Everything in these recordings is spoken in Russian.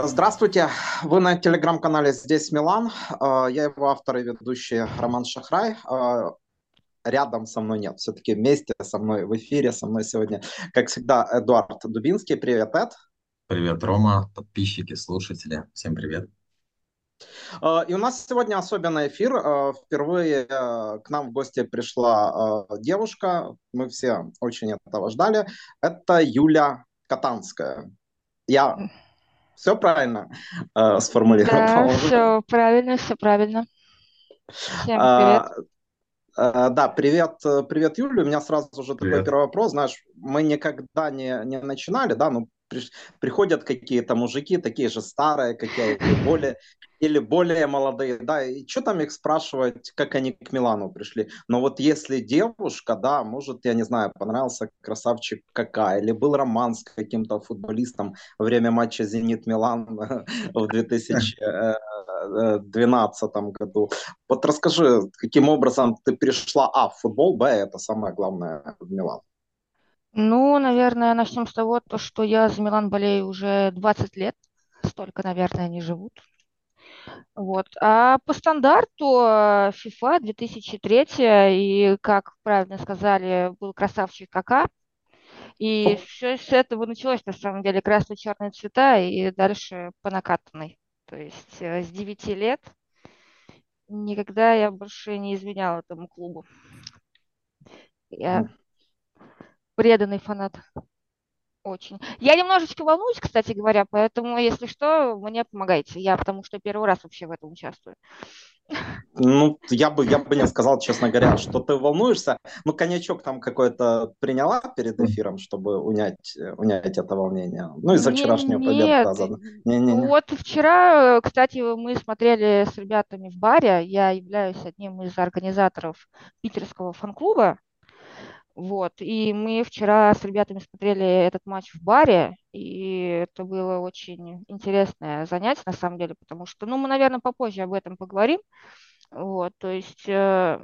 Э, здравствуйте, вы на телеграм-канале «Здесь Милан». Э, я его автор и ведущий Роман Шахрай. Э, рядом со мной нет, все-таки вместе со мной в эфире, со мной сегодня, как всегда, Эдуард Дубинский. Привет, Эд. Привет, Рома, подписчики, слушатели. Всем привет. И у нас сегодня особенный эфир. Впервые к нам в гости пришла девушка. Мы все очень этого ждали. Это Юля Катанская. Я все правильно э, сформулировал? Да, все правильно, все правильно. Всем а, привет. А, да, привет, привет, Юля. У меня сразу же привет. такой первый вопрос. Знаешь, мы никогда не, не начинали, да, ну, приходят какие-то мужики, такие же старые, как я, или более, или более молодые, да, и что там их спрашивать, как они к Милану пришли. Но вот если девушка, да, может, я не знаю, понравился красавчик какая, или был роман с каким-то футболистом во время матча «Зенит-Милан» в 2012 году. Вот расскажи, каким образом ты пришла, а, в футбол, б, это самое главное в Милан. Ну, наверное, начнем с того, то, что я за Милан болею уже 20 лет. Столько, наверное, они живут. Вот. А по стандарту э, FIFA 2003, и, как правильно сказали, был красавчик Кака. И все с этого началось, на самом деле, красно-черные цвета, и дальше по накатанной. То есть э, с 9 лет никогда я больше не изменяла этому клубу. Я преданный фанат. Очень. Я немножечко волнуюсь, кстати говоря, поэтому, если что, мне помогайте. Я потому что первый раз вообще в этом участвую. Ну, я бы, я бы не сказал, честно говоря, что ты волнуешься. Ну, коньячок там какой-то приняла перед эфиром, чтобы унять, унять это волнение. Ну, из-за вчерашнего победы. Не, не, не. Вот вчера, кстати, мы смотрели с ребятами в баре. Я являюсь одним из организаторов питерского фан-клуба. Вот. И мы вчера с ребятами смотрели этот матч в баре, и это было очень интересное занятие, на самом деле, потому что, ну, мы, наверное, попозже об этом поговорим. Вот, то есть э,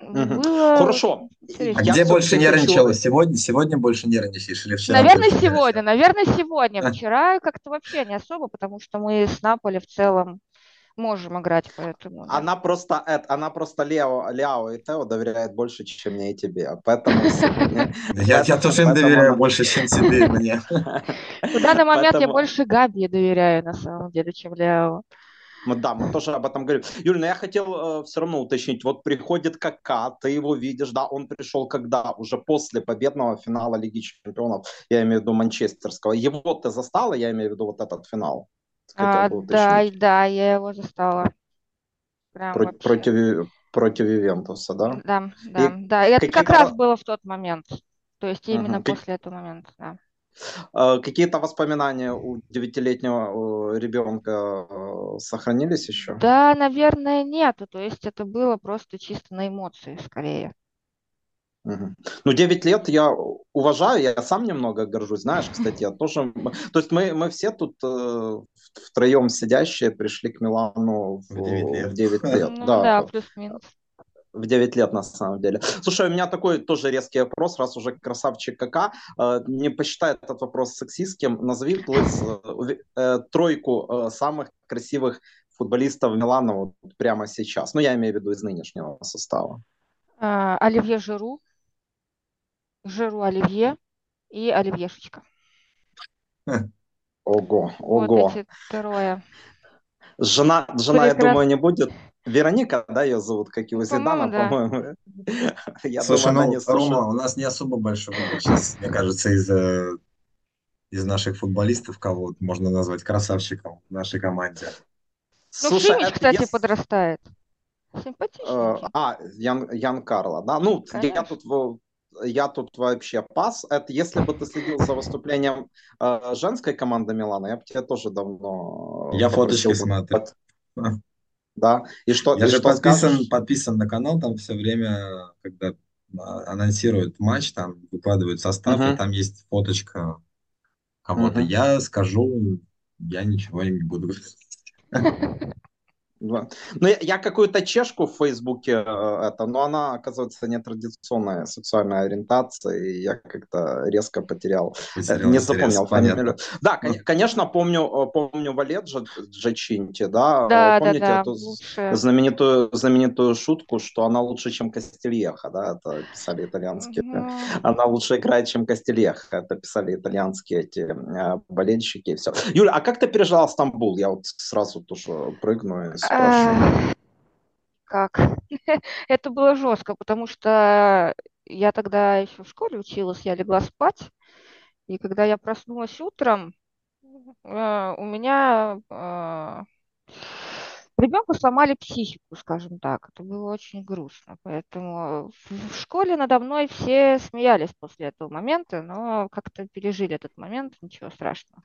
было Хорошо. А где больше нервничала? Сегодня? Сегодня больше нервничаешь или вчера? Наверное, сегодня. Наверное, сегодня. Вчера как-то вообще не особо, потому что мы с Наполи в целом можем играть, поэтому. Да. Она просто, она просто Лео, Ляо и Тео доверяет больше, чем мне и тебе, поэтому. Я тоже им доверяю больше, чем тебе и мне. В данный момент я больше Габи доверяю, на самом деле, чем Ляо. Мы, да, мы тоже об этом говорим. Юль, но я хотел э, все равно уточнить. Вот приходит Кака, ты его видишь, да, он пришел когда? Уже после победного финала Лиги Чемпионов, я имею в виду Манчестерского. Его ты застала, я имею в виду вот этот финал? А, да, да, я его застала. Прям Про- против, против Ювентуса, да? Да, да, И да. И это как раз было в тот момент. То есть именно Мгм. после этого момента, да. А, Какие-то воспоминания у девятилетнего ребенка сохранились еще? Да, наверное, нету. То есть это было просто чисто на эмоции скорее. Ну, 9 лет я уважаю, я сам немного горжусь, знаешь, кстати, я тоже... То есть мы, мы все тут э, втроем сидящие пришли к Милану в, в 9 лет. В 9 лет ну, да, да плюс-минус. В 9 лет, на самом деле. Слушай, у меня такой тоже резкий вопрос, раз уже красавчик КК, э, не посчитай этот вопрос сексистским, назови плюс, э, э, тройку э, самых красивых футболистов Милана вот прямо сейчас. Ну, я имею в виду из нынешнего состава. А, Оливье Жиру, жиру оливье и оливьешечка. Ого, ого. Вот эти трое. Жена, жена я думаю, не будет. Вероника, да, ее зовут, как и у Зидана, по-моему. Я Слушай, думаю, ну, Рома, у нас не особо большой выбор сейчас, мне кажется, из, э, из наших футболистов, кого можно назвать красавчиком в нашей команде. Ну, Слушай, Шимич, кстати, есть... подрастает. Симпатичный. Э, а, Ян, Ян Карло, да. Ну, Конечно. я тут я тут вообще пас. Это если бы ты следил за выступлением э, женской команды Милана, я бы тебе тоже давно... Я фоточки смотрю. Да, и что Я и же что подписан, скажешь? подписан на канал, там все время, когда а, анонсируют матч, там выкладывают состав, uh-huh. и там есть фоточка кого-то. Uh-huh. Я скажу, я ничего не буду Ну, я, я какую-то чешку в Фейсбуке, э, это, но она, оказывается, нетрадиционная сексуальная ориентация, и я как-то резко потерял, э, потерял не запомнил фамилию. Да, ну. конечно, помню, э, помню Валет Джачинти, да, да помните да, да, эту лучше. знаменитую, знаменитую шутку, что она лучше, чем Кастильеха, да, это писали итальянские. Mm-hmm. Она лучше играет, чем Кастильеха, это писали итальянские эти болельщики, и все. Юля, а как ты пережила Стамбул? Я вот сразу тоже прыгну и спрашиваю. Как? Это было жестко, потому что я тогда еще в школе училась, я легла спать, и когда я проснулась утром, э, у меня э, ребенку сломали психику, скажем так. Это было очень грустно. Поэтому в школе надо мной все смеялись после этого момента, но как-то пережили этот момент, ничего страшного.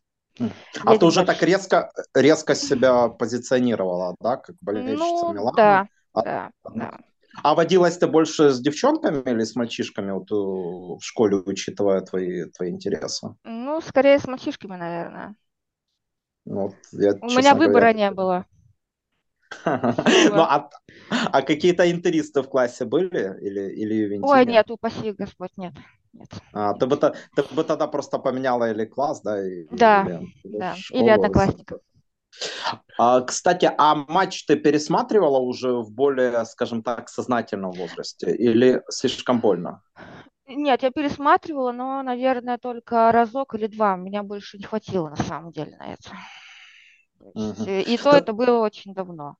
А ты уже так резко, резко себя позиционировала, да, как болельщица ну, Милана? Да, а, да, да. А водилась ты больше с девчонками или с мальчишками вот, э, в школе, учитывая твои, твои интересы? Ну, скорее с мальчишками, наверное. Ну, вот я, У меня выбора говоря, не было. Ну, а, а какие-то интеристы в классе были? Или, или Ой, нет, упаси Господь, нет. Нет. А, ты, бы, ты бы тогда просто поменяла или класс, да? И, да, или, да. Школу, или одноклассников. А, кстати, а матч ты пересматривала уже в более, скажем так, сознательном возрасте или слишком больно? Нет, я пересматривала, но, наверное, только разок или два. Меня больше не хватило на самом деле на это. Угу. И то это было очень давно.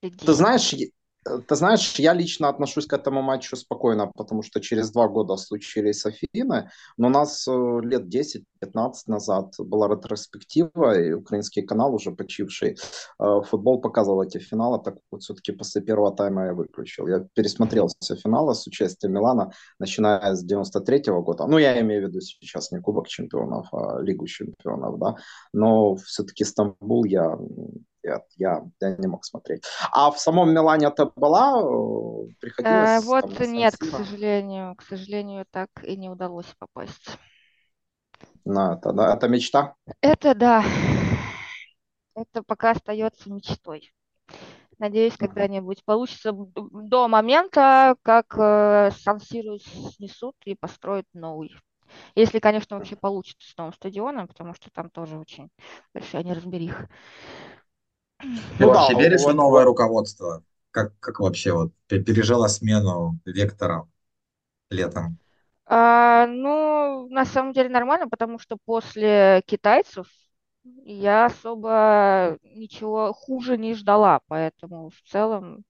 Ты знаешь, ты знаешь, я лично отношусь к этому матчу спокойно, потому что через два года случились Афины, но у нас э, лет 10-15 назад была ретроспектива, и украинский канал, уже почивший, э, футбол показывал эти финалы, так вот все-таки после первого тайма я выключил. Я пересмотрел все финалы с участием Милана, начиная с 93 -го года. Ну, я имею в виду сейчас не Кубок чемпионов, а Лигу чемпионов, да. Но все-таки Стамбул я я, я, я не мог смотреть. А в самом Милане ты была? Э, приходилось? А, вот там, нет, к сожалению, к сожалению, так и не удалось попасть. На это, да, это мечта? Это да. Это пока остается мечтой. Надеюсь, когда-нибудь получится до момента, как э, Сан-Сиру снесут и построят новый. Если, конечно, вообще получится с новым стадионом, потому что там тоже очень большая неразбериха. Ты ну, вообще да, веришь вот, в новое руководство? Как, как вообще вот пережила смену вектора летом? А, ну, на самом деле нормально, потому что после китайцев я особо ничего хуже не ждала, поэтому в целом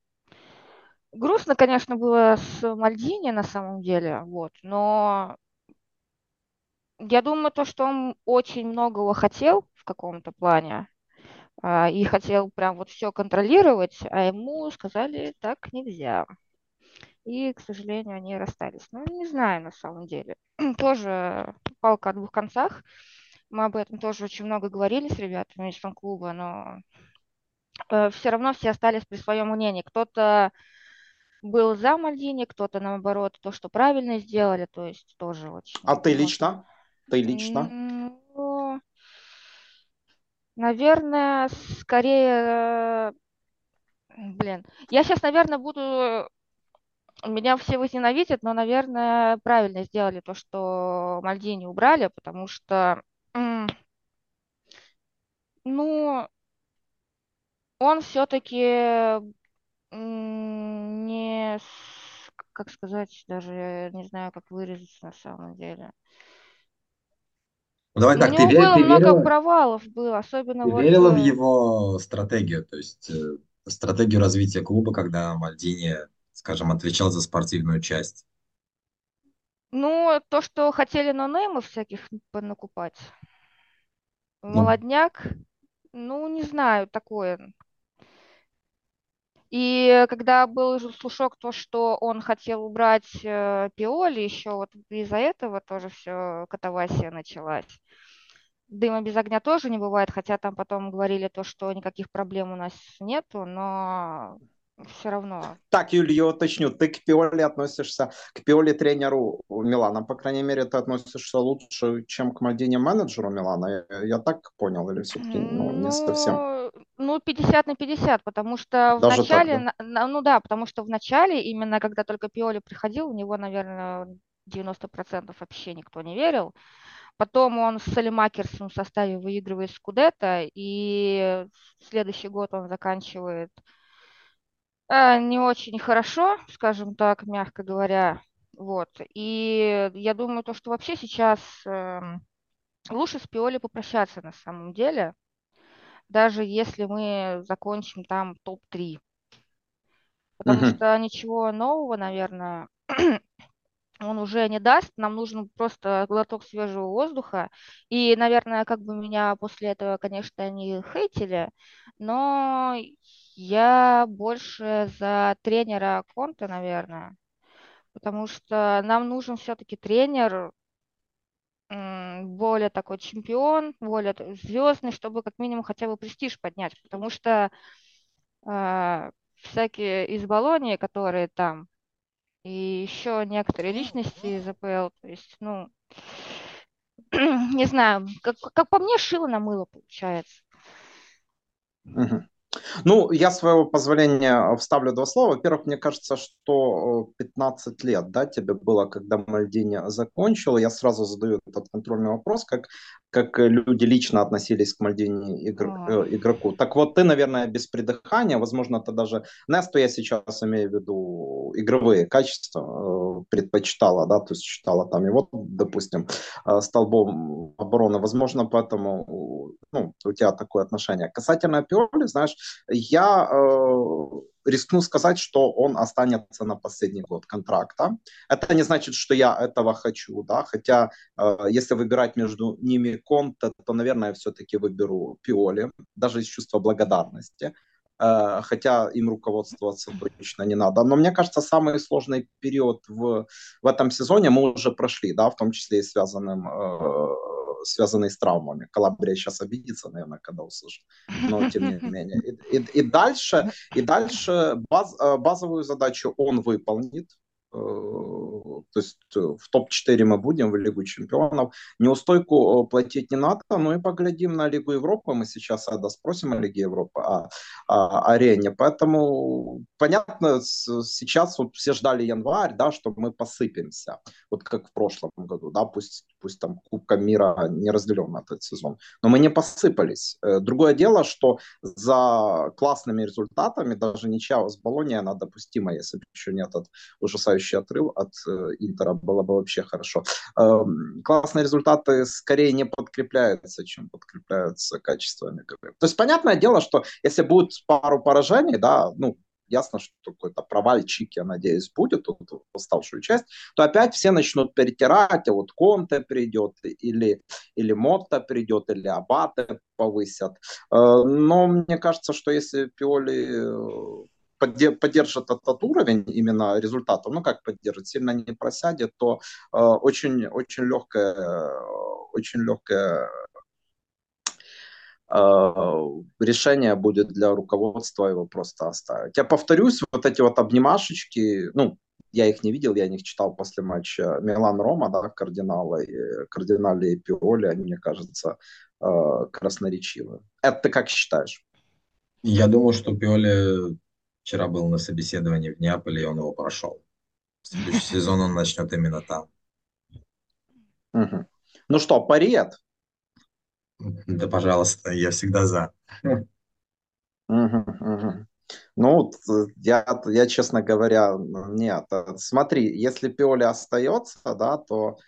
грустно, конечно, было с Мальдини на самом деле, вот, но я думаю, то, что он очень многого хотел в каком-то плане, и хотел прям вот все контролировать, а ему сказали, так нельзя. И, к сожалению, они расстались. Ну, не знаю на самом деле. тоже палка о двух концах. Мы об этом тоже очень много говорили с ребятами из фан-клуба, но э, все равно все остались при своем мнении. Кто-то был за Мальдини, кто-то наоборот то, что правильно сделали, то есть тоже очень. А ты лично? Ты лично? Наверное, скорее, блин, я сейчас, наверное, буду, меня все возненавидят, но, наверное, правильно сделали то, что Мальдини убрали, потому что, ну, он все-таки не, как сказать, даже не знаю, как выразиться на самом деле. Ну, давай так, ты, вер, ты много верила, провалов было, особенно ты вот... верила в э, его стратегию, то есть э, стратегию развития клуба, когда Мальдини, скажем, отвечал за спортивную часть? Ну, то, что хотели нонеймов всяких понакупать. Ну. Молодняк, ну, не знаю, такое. И когда был слушок то, что он хотел убрать э, Пиоли, еще вот из-за этого тоже все катавасия началась. Дыма без огня тоже не бывает, хотя там потом говорили то, что никаких проблем у нас нету, но все равно. Так, Юль, я уточню, ты к Пиоле относишься, к Пиоле тренеру Милана, по крайней мере, ты относишься лучше, чем к Мальдине менеджеру Милана, я, я так понял, или все-таки ну, не ну, совсем? Ну, 50 на 50, потому что в начале, так, да? ну да, потому что в начале, именно когда только Пиоли приходил, у него, наверное, 90% вообще никто не верил. Потом он с Салимакерсом в составе выигрывает Скудетто, и следующий год он заканчивает не очень хорошо, скажем так, мягко говоря. Вот. И я думаю, то, что вообще сейчас э, лучше с Пиоли попрощаться на самом деле, даже если мы закончим там топ-3. Потому uh-huh. что ничего нового, наверное, он уже не даст, нам нужен просто глоток свежего воздуха. И, наверное, как бы меня после этого, конечно, не хейтили, но я больше за тренера Конта, наверное, потому что нам нужен все-таки тренер, более такой чемпион, более звездный, чтобы как минимум хотя бы престиж поднять, потому что э, всякие из Болонии, которые там и еще некоторые личности из АПЛ. То есть, ну, не знаю, как, как по мне, шило на мыло получается. Ну, я своего позволения вставлю два слова. Во-первых, мне кажется, что 15 лет, да, тебе было, когда Мальдини закончил. Я сразу задаю этот контрольный вопрос, как как э, люди лично относились к Мальдини игр, э, игроку. Так вот, ты, наверное, без придыхания, возможно, ты даже Несту я сейчас имею в виду игровые качества э, предпочитала, да, то есть считала там его, допустим, э, столбом обороны. Возможно, поэтому ну, у тебя такое отношение. Касательно Пиоли, знаешь, я э, рискну сказать, что он останется на последний год контракта. Это не значит, что я этого хочу, да, хотя э, если выбирать между ними Конте, то, наверное, я все-таки выберу Пиоли, даже из чувства благодарности, хотя им руководствоваться точно не надо. Но мне кажется, самый сложный период в, в этом сезоне мы уже прошли, да, в том числе и связанным э, связанные с травмами. Калабрия сейчас обидится, наверное, когда услышит, но тем не менее. И, и, и дальше, и дальше баз, э, базовую задачу он выполнит, Э, то есть э, в топ-4 мы будем в Лигу чемпионов. Неустойку э, платить не надо, ну и поглядим на Лигу Европы. Мы сейчас Ада спросим о Лиге Европы, о, о арене. Поэтому понятно, сейчас вот все ждали январь, да, что мы посыпемся. Вот как в прошлом году, да, пусть, пусть там Кубка мира не разделен этот сезон. Но мы не посыпались. Другое дело, что за классными результатами, даже ничья с Болонией, она допустима, если еще нет от ужасающего следующий отрыв от э, Интера было бы вообще хорошо. Э, классные результаты скорее не подкрепляются, чем подкрепляются качествами. То есть понятное дело, что если будет пару поражений, да, ну, ясно, что какой-то провальчик, я надеюсь, будет, вот, оставшую часть, то опять все начнут перетирать, а вот Конте придет, или, или Мотта придет, или Абате повысят. Э, но мне кажется, что если Пиоли э, поддержит этот уровень именно результатов, ну как поддержит, сильно не просядет, то э, очень, очень э, решение будет для руководства его просто оставить. Я повторюсь, вот эти вот обнимашечки, ну, я их не видел, я них читал после матча Милан-Рома, да, кардинала, и, кардинали и Пиоли, они, мне кажется, э, красноречивы. Это ты как считаешь? Я думаю, что Пиоли Вчера был на собеседовании в Неаполе, и он его прошел. Следующий сезон он начнет именно там. Угу. Ну что, парет? Да, пожалуйста, я всегда за. Угу, угу. Ну, я, я, честно говоря, нет. Смотри, если Пиоли остается, да, то,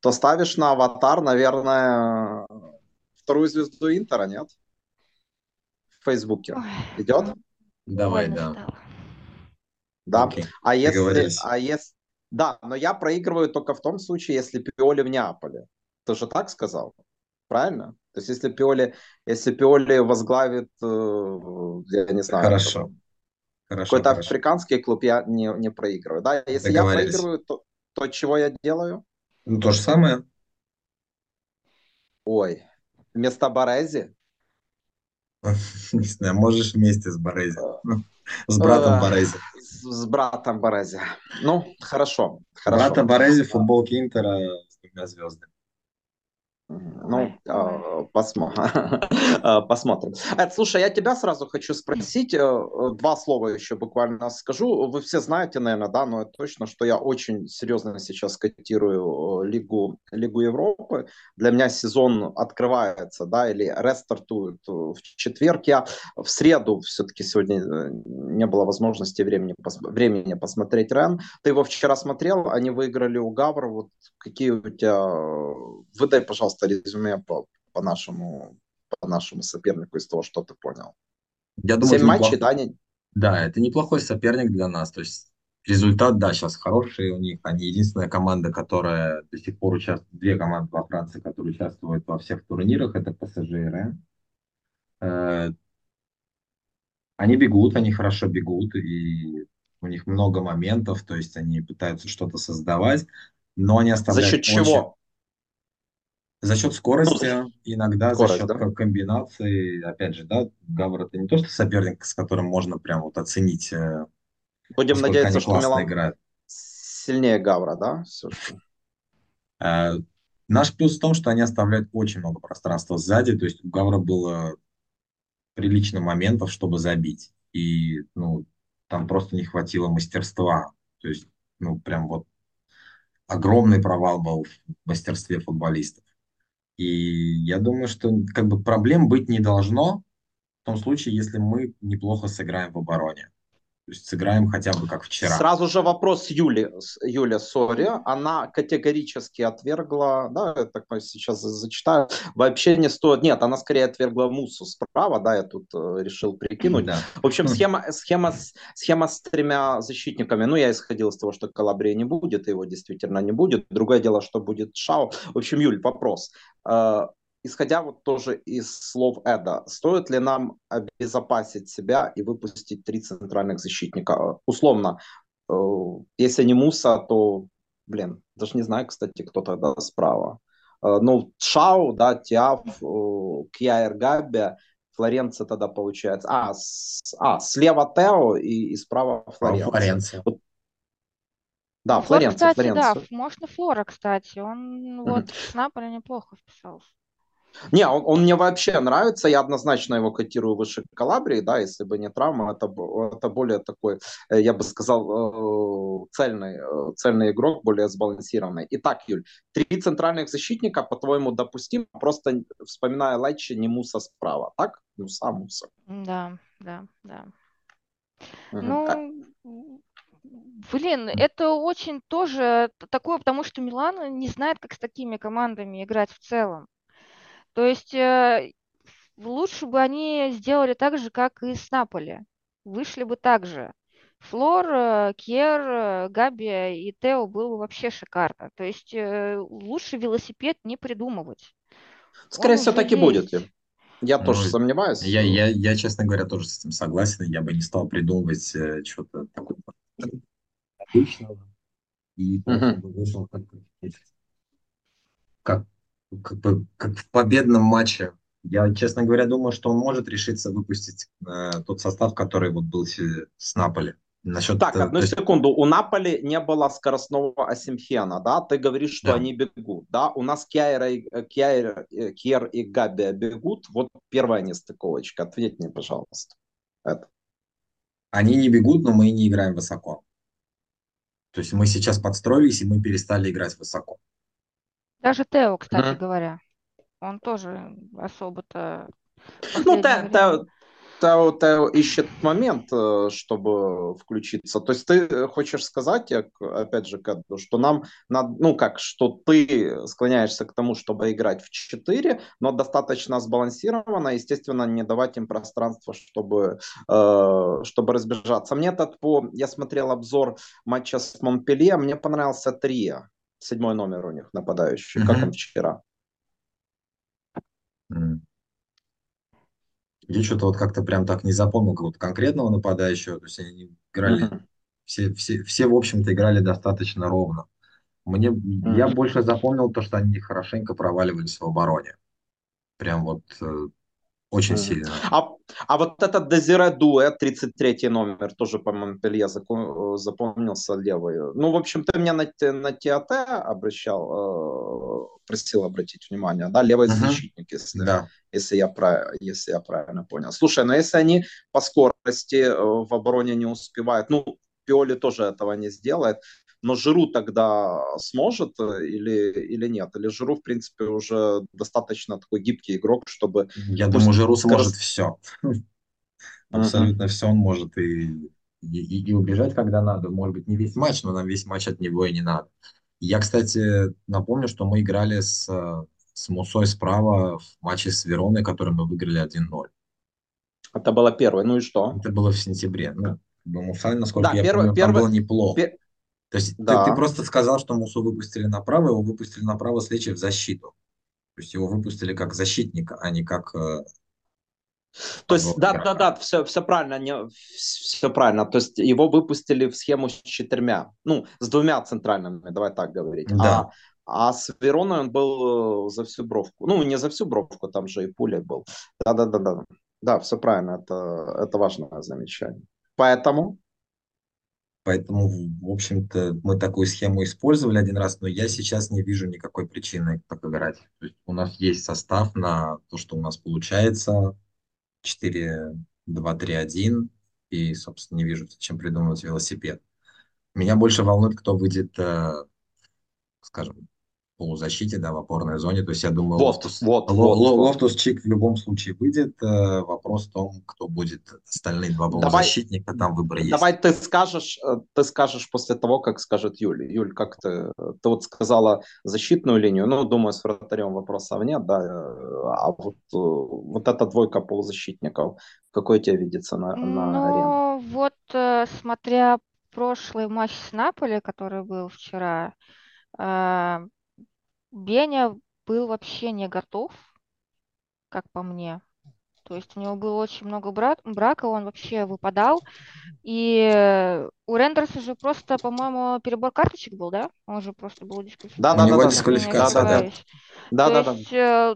то ставишь на аватар, наверное, вторую звезду Интера, нет? В Фейсбуке. Идет? Давай, да. Стало. Да. Окей. А если, а если, да, но я проигрываю только в том случае, если Пиоли в Неаполе. Ты же так сказал? Правильно? То есть если Пиоли, если Пиоли возглавит, э, я не знаю, хорошо. Хорошо, какой-то хорошо. африканский клуб, я не, не проигрываю. Да? Если я проигрываю, то, то чего я делаю? Ну, то же самое. Ой, вместо Борези? Не знаю, можешь вместе с Борези. С братом э, Борези. С братом Борези. Ну, хорошо. хорошо. Брата Борези в футболке Интера с двумя звездами. Ну, а, а, посмотрим. Эд, слушай, я тебя сразу хочу спросить, э, два слова еще буквально скажу. Вы все знаете, наверное, да, но это точно, что я очень серьезно сейчас котирую э, Лигу, Лигу Европы. Для меня сезон открывается, да, или рестартует в четверг. Я в среду все-таки сегодня э, не было возможности времени, времени посмотреть Рен. Ты его вчера смотрел, они выиграли у Гавра. Вот какие у тебя... Выдай, пожалуйста, пожалуйста, резюме по, по, нашему, по нашему сопернику из того, что ты понял. Я думаю, Семь матчей, неплох... да? Не... Да, это неплохой соперник для нас. То есть результат, да, сейчас хороший у них. Они единственная команда, которая до сих пор участвует, две команды во Франции, которые участвуют во всех турнирах, это Рен. Э, они бегут, они хорошо бегут, и у них много моментов, то есть они пытаются что-то создавать, но они оставляют... За счет очень... чего? За счет скорости, ну, иногда скорость, за счет да? комбинации, опять же, да, Гавр это не то, что соперник, с которым можно прям вот оценить, э, Будем надеяться, что Милан играют. сильнее Гавра, да, все-таки? Э, наш плюс в том, что они оставляют очень много пространства сзади, то есть у Гавра было прилично моментов, чтобы забить, и, ну, там просто не хватило мастерства, то есть, ну, прям вот огромный провал был в мастерстве футболистов. И я думаю, что как бы проблем быть не должно в том случае, если мы неплохо сыграем в обороне. То есть сыграем хотя бы как вчера. Сразу же вопрос Юли, Юля Сори. Она категорически отвергла, да, я так сейчас зачитаю, вообще не стоит, нет, она скорее отвергла Мусу справа, да, я тут э, решил прикинуть. Да. В общем, схема, схема, схема с тремя защитниками, ну, я исходил из того, что Калабрия не будет, его действительно не будет. Другое дело, что будет Шау. В общем, Юль, вопрос. Исходя вот тоже из слов Эда, стоит ли нам обезопасить себя и выпустить три центральных защитника? Условно, э, если не Муса, то, блин, даже не знаю, кстати, кто тогда справа. Э, ну, Шау, да, Тиаф, э, Кьяер Габби, Флоренция тогда получается. А, с, а слева Тео и, и справа Флоренция. Флоренция. Вот да, ну, Флоренция, кстати, Флоренция. да, можно Флора, кстати, он вот с Наполи неплохо вписался. Не, он, он мне вообще нравится, я однозначно его котирую выше Калабрии, да, если бы не травма, это, это более такой, э, я бы сказал, э, цельный, э, цельный игрок, более сбалансированный. Итак, Юль, три центральных защитника, по-твоему, допустим, просто вспоминая Лайчи, не Муса справа, так? Муса, Муса. Да, да, да. Угу. Ну, Блин, это очень тоже такое, потому что Милан не знает, как с такими командами играть в целом. То есть э, лучше бы они сделали так же, как и с Наполи. Вышли бы так же. Флор, э, Кьер, э, Габи и Тео было бы вообще шикарно. То есть лучше велосипед не придумывать. Скорее всего, так и будет. Я ну, тоже сомневаюсь. Я, я, я, честно говоря, тоже с этим согласен. Я бы не стал придумывать э, что-то такое обычного. И uh-huh. вышел как, как, как, как в победном матче. Я, честно говоря, думаю, что он может решиться выпустить э, тот состав, который вот был с Наполи. Насчет, так, одну есть... секунду. У Наполи не было скоростного Асимхена, да? Ты говоришь, что да. они бегут, да? У нас Кьяра и, Кьяра, Кьер и Габи бегут. Вот первая нестыковочка. Ответь мне, пожалуйста. Это. Они не бегут, но мы не играем высоко. То есть мы сейчас подстроились, и мы перестали играть высоко. Даже Тео, кстати mm-hmm. говоря. Он тоже особо-то... Ну, Тео, Тео, Тео ищет момент, э, чтобы включиться. То есть ты хочешь сказать, опять же, что нам надо, ну как, что ты склоняешься к тому, чтобы играть в 4, но достаточно сбалансированно, естественно, не давать им пространство, чтобы, э, чтобы разбежаться. Мне этот по... Я смотрел обзор матча с Монпелье, мне понравился Трия, седьмой номер у них нападающий, mm-hmm. как он вчера. Mm. Я что-то вот как-то прям так не запомнил какого-то конкретного нападающего. То есть они играли, uh-huh. все, все, все, в общем-то, играли достаточно ровно. Мне, uh-huh. Я больше запомнил то, что они хорошенько проваливались в обороне. Прям вот э, очень uh-huh. сильно. А, А вот этот Дезире Дуэ, 33 номер, тоже по Монпелье запомнился левый. Ну, в общем, ты меня на, на ТАТ обращал, э, просил обратить внимание, да, левый uh-huh. защитник, если, да. если, я прав, если я правильно понял. Слушай, но ну, если они по скорости э, в обороне не успевают, ну, Пиоли тоже этого не сделает, но Жиру тогда сможет э, или, или нет? Или Жиру, в принципе, уже достаточно такой гибкий игрок, чтобы... Я думаю, Жиру сможет все. Абсолютно все он может и, и, и убежать, когда надо. Может быть, не весь матч, но нам весь матч от него и не надо. Я, кстати, напомню, что мы играли с, с Мусой справа в матче с Вероной, который мы выиграли 1-0. Это было первое, ну и что? Это было в сентябре. Ну, Муса, насколько да, я первый, помню, первый, там был неплохо. Пер, то есть да. ты, ты просто сказал, что Мусу выпустили направо, его выпустили направо с Лечи в защиту. То есть его выпустили как защитника, а не как... Э, То есть, да, да, да, все, все правильно, не, все правильно. То есть его выпустили в схему с четырьмя, ну, с двумя центральными, давай так говорить. Да. А, а с Вероной он был э, за всю бровку. Ну, не за всю бровку, там же и пуля был. Да, да, да, да. Да, все правильно, это, это важное замечание. Поэтому Поэтому, в общем-то, мы такую схему использовали один раз, но я сейчас не вижу никакой причины так играть. То есть у нас есть состав на то, что у нас получается 4-2-3-1, и, собственно, не вижу, зачем придумывать велосипед. Меня больше волнует, кто выйдет, э, скажем, полузащите, да, в опорной зоне. То есть я думаю, Лофтус, вот, Ло, вот, Лофтус Чик в любом случае выйдет. Э, вопрос в том, кто будет остальные два полузащитника, давай, там выбор есть. Давай ты скажешь, э, ты скажешь после того, как скажет Юль. Юль, как ты, ты вот сказала защитную линию, ну, думаю, с вратарем вопросов нет, да, э, а вот, вот эта двойка полузащитников, какой тебе видится на, на ну, арене? вот смотря прошлый матч с Наполи, который был вчера, Беня был вообще не готов, как по мне. То есть у него было очень много брак, брака, он вообще выпадал. И у Рендерса же просто, по-моему, перебор карточек был, да? Он же просто был дисквалификация. Да, да, да, да, дисквалификация, да. Да, да, да. Есть, э,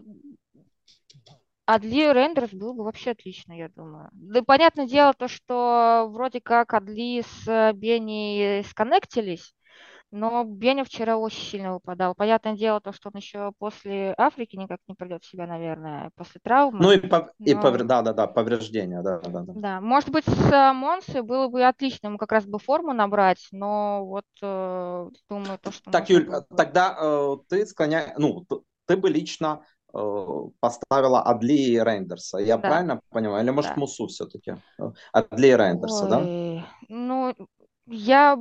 Адли Рендерс был бы вообще отлично, я думаю. Да, понятное дело, то, что вроде как Адли с Бенни сконнектились, но Беня вчера очень сильно выпадал. Понятное дело, то, что он еще после Африки никак не придет в себя, наверное, после травмы. Ну и, по, но... и повр... да, да, да, повреждения, да, да, да. Да, может быть, с Монсой было бы отлично, ему как раз бы форму набрать, но вот э, думаю, то, что... Так, Юль, было... тогда э, ты склоняешь, ну, ты бы лично э, поставила Адли и Рейндерса. Я да. правильно понимаю? Или может да. Мусу все-таки? Адли и Рейндерса, Ой, да? Ну, я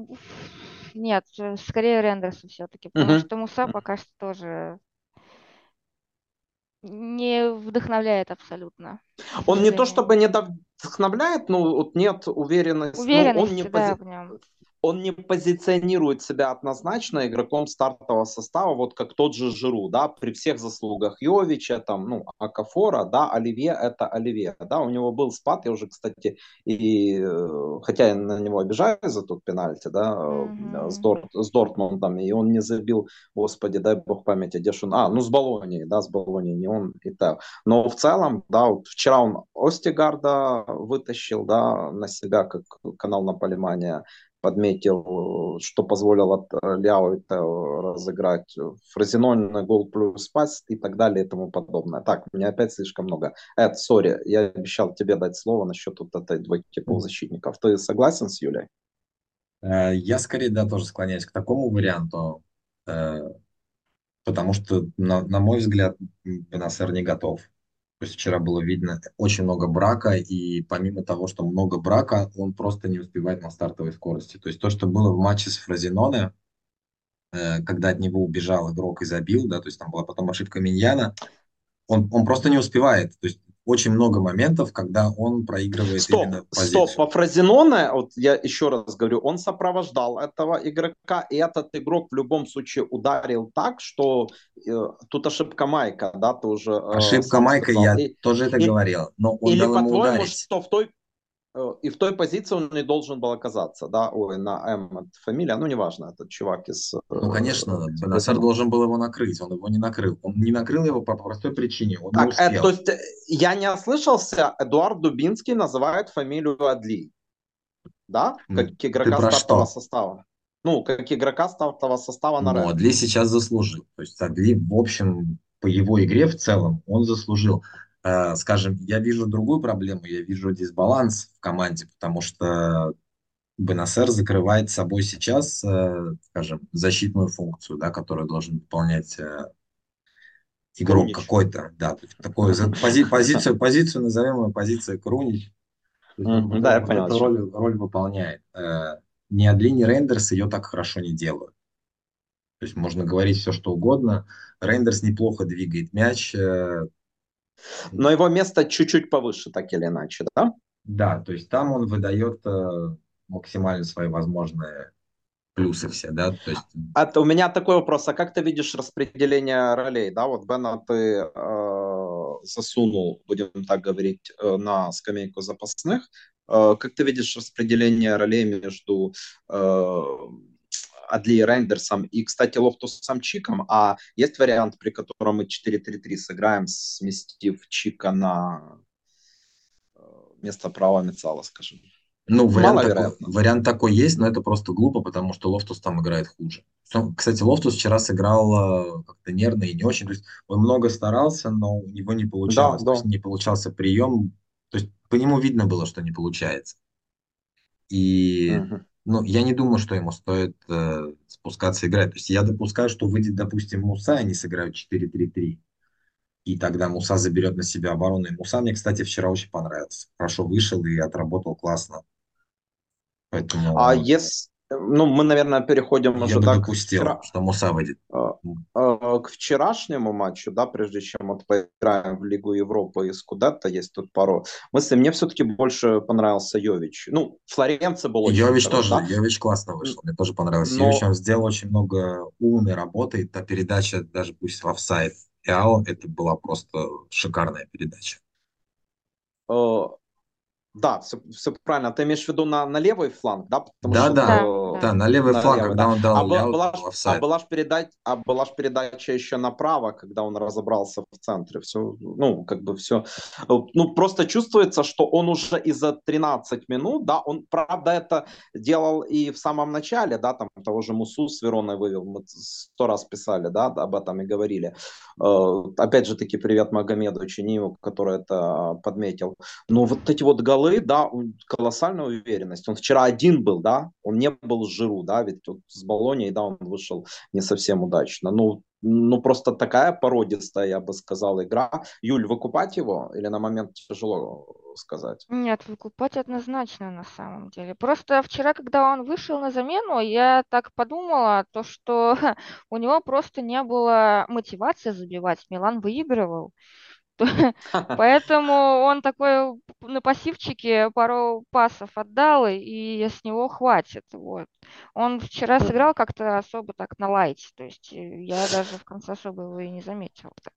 нет, э, скорее Рендерса все-таки, потому что Муса пока что тоже не вдохновляет абсолютно. Он не то чтобы не вдохновляет, но вот нет уверенности. Уверенности, ну, он не да, пози... в нем он не позиционирует себя однозначно игроком стартового состава, вот как тот же Жиру, да, при всех заслугах Йовича, там, ну, Акафора, да, Оливье это Оливье, да, у него был спад, я уже, кстати, и, э, хотя я на него обижаюсь за тот пенальти, да, mm-hmm. с, Дорт, с Дортмундом, и он не забил, господи, дай бог памяти, где он, а, ну, с Болонией, да, с Болонией, не он и так, но в целом, да, вот вчера он Остигарда вытащил, да, на себя, как канал на Полимания, подметил, что позволило э, Ляо это разыграть фразинольный гол плюс пас и так далее и тому подобное. Так, у меня опять слишком много. Эд, сори, я обещал тебе дать слово насчет вот этой двойки полузащитников. Ты согласен с Юлей? Э, я скорее, да, тоже склоняюсь к такому варианту, э, потому что, на, на мой взгляд, Бенасер не готов то есть вчера было видно очень много брака, и помимо того, что много брака, он просто не успевает на стартовой скорости. То есть то, что было в матче с Фразиноне, э, когда от него убежал игрок и забил, да, то есть там была потом ошибка Миньяна, он, он просто не успевает. То есть очень много моментов, когда он проигрывает стоп, именно позицию. Стоп, по Фразиноне, вот я еще раз говорю, он сопровождал этого игрока, и этот игрок в любом случае ударил так, что э, тут ошибка Майка, да, ты уже... Э, ошибка Майка, я и, тоже это и, говорил, но он Или по-твоему, что в той и в той позиции он не должен был оказаться, да, ой, на М фамилия, ну, неважно, этот чувак из... Ну, конечно, Бенасар должен был его накрыть, он его не накрыл. Он не накрыл его по простой причине, он так, не успел. Это, то есть, я не ослышался, Эдуард Дубинский называет фамилию Адли, да, как Ты игрока стартового что? состава. Ну, как игрока стартового состава на Рэм. Адли сейчас заслужил. То есть Адли, в общем, по его игре в целом, он заслужил. Э, Скажем, я вижу другую проблему, я вижу дисбаланс в команде, потому что Бенасер закрывает собой сейчас, э, скажем, защитную функцию, да, которую должен выполнять э, игрок какой-то, да, такую пози- позицию, позицию назовем ее позицией Крунич. Вот да, я понял, эту роль, роль выполняет. Ни Адли, ни Рейндерс ее так хорошо не делают. То есть можно говорить все, что угодно. Рейндерс неплохо двигает мяч. Но его место чуть-чуть повыше, так или иначе, да? Да, то есть там он выдает э, максимально свои возможные плюсы все, да, то есть А у меня такой вопрос, а как ты видишь распределение ролей, да, вот Бена ты э, засунул, будем так говорить, э, на скамейку запасных, Э, как ты видишь распределение ролей между э, Адли и Рейндерсом и, кстати, Лофтусом Чиком, а есть вариант, при котором мы 4-3-3 сыграем, сместив Чика на э, место правого меццала, скажем. Ну, вариант такой, вариант такой есть, но это просто глупо, потому что Лофтус там играет хуже. Кстати, Лофтус вчера сыграл э, как-то нервно и не очень. То есть он много старался, но у него не получалось. Да, да. не получался прием. То есть по нему видно было, что не получается. И Мгм. Ну, я не думаю, что ему стоит э, спускаться играть. То есть я допускаю, что выйдет, допустим, Муса, и они сыграют 4-3-3. И тогда Муса заберет на себя оборону. И Муса мне, кстати, вчера очень понравился. Хорошо вышел и отработал классно. Поэтому А если, ну, мы, наверное, переходим я уже бы да, к, допустил, вчера, что Муса выйдет. э, э, к вчерашнему матчу, да, прежде чем вот поиграем в Лигу Европы и Скудетто, есть тут пару мыслей. Мне все-таки больше понравился Йович. Ну, Флоренция был очень Йович хорош, тоже, да? Йович классно вышел, мне тоже понравился. Но- Йович, он сделал очень много умной работы, та передача, даже пусть в офсайд Эао, это была просто шикарная передача. Да, все, все правильно. Ты имеешь в виду на, на левый фланг, да? Потому Да, что, да, э, да, на левый на фланг, левый, когда да. он дал А, была, ляут, была, был ж- а, была ж передача, а была ж передача еще направо, когда он разобрался в центре. Все, ну, как бы все. Ну, просто чувствуется, что он уже и за 13 минут, да, он, правда, это делал и в самом начале, да, там того же Мусу с Вероной вывел, мы сто раз писали, да, об этом и говорили. Э, Опять же таки, привет Магомеду Чиниеву, который это подметил. Но вот эти вот голы, да, он- колоссальная уверенность. Он вчера один был, да, он не был с Жиру, да, ведь вот с Болонией, да, он вышел не совсем удачно. Ну, ну, просто такая породистая, я бы сказал, игра. Юль, выкупать его или на момент тяжело сказать? Нет, выкупать однозначно на самом деле. Просто вчера, когда он вышел на замену, я так подумала, то, что у него просто не было мотивации забивать. Милан выигрывал. Поэтому он такой на пассивчике пару пасов отдал, и- с него хватит. Вот. Он вчера сыграл как-то особо так на лайте. То есть э, я даже в конце особо его и не заметила. Так.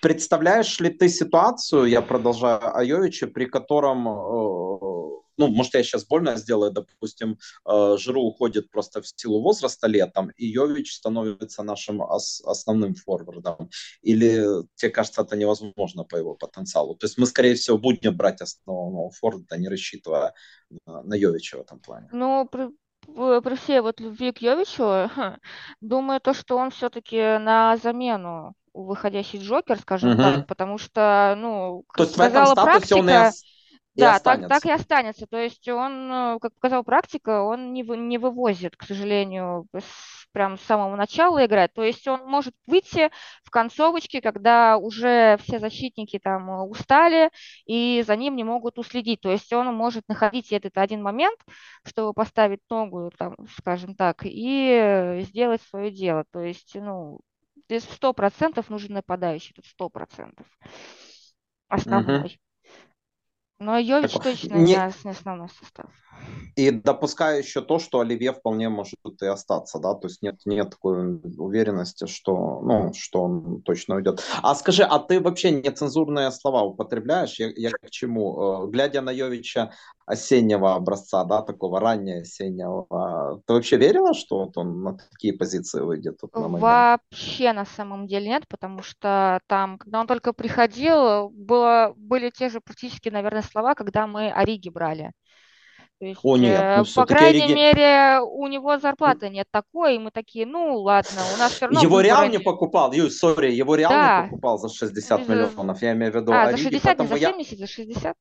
Представляешь ли ты ситуацию, я продолжаю о Йовиче, при котором, э, ну, может, я сейчас больно сделаю, допустим, э, Жиру уходит просто в силу возраста летом, и Йович становится нашим ос- основным форвардом? Или тебе кажется, это невозможно по его потенциалу? То есть мы, скорее всего, будем брать основного форварда, не рассчитывая на, Йовича в этом плане. Ну, при, в- при всей вот любви к Йовичу, думаю, то, что он все-таки на замену выходящий Джокер, скажем так, Мгм. потому что, ну, То как в этом показала статусе он и, практика, и да, так, так останется. и останется. То есть он, э, как показала практика, он не, вы- не вывозит, к сожалению, с- прям с самого начала играть. То есть он может выйти в концовочке, когда уже все защитники там э, устали и за ним не могут уследить. То есть он может находить этот один момент, чтобы поставить ногу, там, скажем так, и сделать свое дело. То есть, ну, сто процентов нужен нападающий, тут сто процентов основной. Но Йович Так, точно не- не, ос- не основной состав. И допускаю еще то, что Оливье вполне может и остаться, да, то есть нет, нет такой уверенности, что, ну, что он точно уйдет. А скажи, а ты вообще нецензурные слова употребляешь? Я, я к чему? Э, Глядя на Йовича, осеннего образца, да, такого раннего осеннего. Ты вообще верила, что вот он на такие позиции выйдет? Вот на вообще на самом деле нет, потому что там, когда он только приходил, было, были те же практически, наверное, слова, когда мы Ориги брали. То есть, О, нет, ну, по крайней Ориги... мере, у него зарплаты нет такой, и мы такие, ну ладно, у нас все равно... Его Реал не покупал, Юй, сори, его Реал да. не покупал за 60 миллионов, я имею в виду А, Ориги, за 60, не за 70, я... за 60?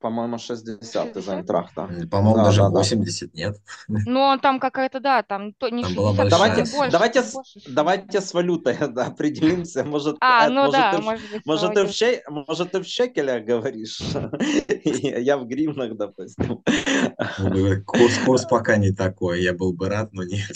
По-моему, 60 из Айнтрахта. По-моему, да, даже да, 80 да. нет. Ну, он там какая-то, да, там то, не там 60, давайте, больше, давайте, больше, давайте с валютой да, определимся. Может, а, ну может, да, ты, может, быть, может, ты в шек, может, ты в шекелях говоришь, я в гривнах, допустим. Ну, курс, курс пока не такой, я был бы рад, но нет.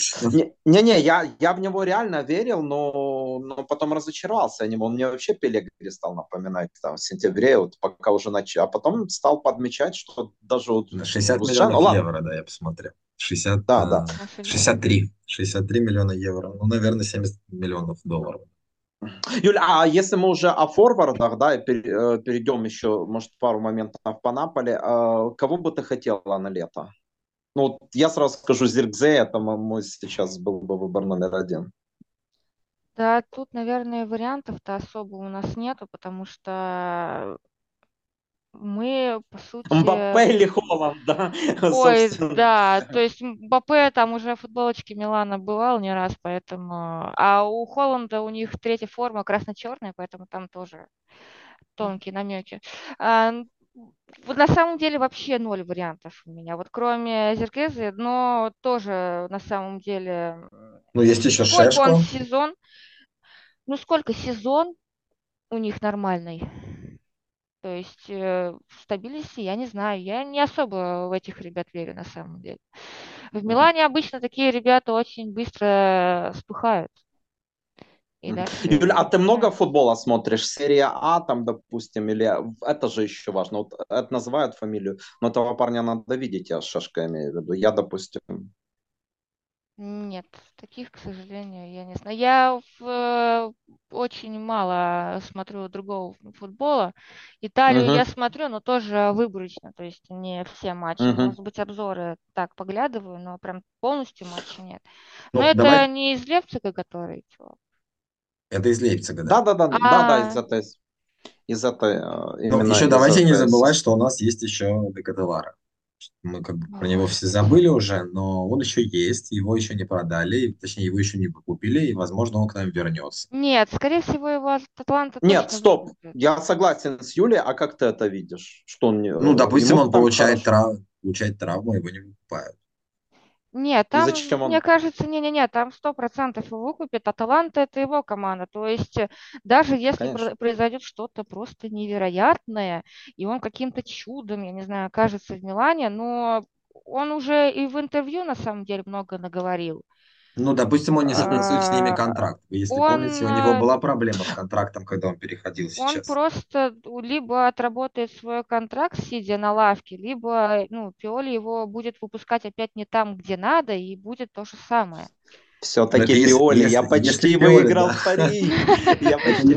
Не-не, я, я в него реально верил, но, но потом разочаровался. Он мне вообще Пелегри стал напоминать там, в сентябре, вот пока уже начал, а потом стал стал подмечать, что даже вот... 60 миллионов ну, евро, да, я посмотрел. 60, да, да. 63. 63 миллиона евро. Ну, наверное, 70 миллионов долларов. Юля, а если мы уже о форвардах, да, и э, перейдем еще, может, пару моментов по Наполе, а кого бы ты хотела на лето? Ну, я сразу скажу, Зиркзе, это мой сейчас был бы выбор номер один. Да, тут, наверное, вариантов-то особо у нас нету, потому что мы, по сути... Мбаппе или Холланд, да? Ой, да, то есть Мбаппе там уже в футболочке Милана бывал не раз, поэтому... А у Холланда у них третья форма красно-черная, поэтому там тоже тонкие намеки. А, вот на самом деле вообще ноль вариантов у меня. Вот кроме Зеркезы, но тоже на самом деле... Ну, есть еще сколько Шешко. он сезон? Ну, сколько сезон у них нормальный? То есть э, в стабильности я не знаю. Я не особо в этих ребят верю на самом деле. В Милане обычно такие ребята очень быстро спухают. Юля, а ты много футбола смотришь? Серия А, там, допустим, или это же еще важно. Вот это называют фамилию, но этого парня надо видеть, я Шашка имею в виду. Я, допустим, нет, таких, к сожалению, я не знаю. Я в, э, очень мало смотрю другого футбола. Италию я смотрю, но тоже выборочно, то есть не все матчи. Мгм. Может быть, обзоры так поглядываю, но прям полностью матча нет. Но Ну, это давай, не из Лейпцига, который чувак. это из Лейпцига, Да, да. да, да, да, да, из этой, из этой, э, Ну, именно еще из давайте не этой. забывать, что у нас есть еще Декателара. Мы как бы про него все забыли уже, но он еще есть, его еще не продали, точнее, его еще не купили, и, возможно, он к нам вернется. Нет, скорее всего, его от Атланта Нет, стоп, я согласен с Юлей, а как ты это видишь? Что он, ну, допустим, он получает, трав... получает травму, его не выкупают. Нет, там, зачем он... мне кажется, не-не-не, там сто процентов его выкупит, а Таланта это его команда. То есть э, даже если Конечно. произойдет что-то просто невероятное, и он каким-то чудом, я не знаю, окажется в Милане, но он уже и в интервью на самом деле много наговорил. Ну, допустим, он не согласует с ними а, контракт. Если он, помните, у него была проблема с контрактом, когда он переходил сейчас. Он просто либо отработает свой контракт, сидя на лавке, либо ну, Пиоли его будет выпускать опять не там, где надо, и будет то же самое. Все-таки Пиоли, я почти выиграл да. пари. Я почти...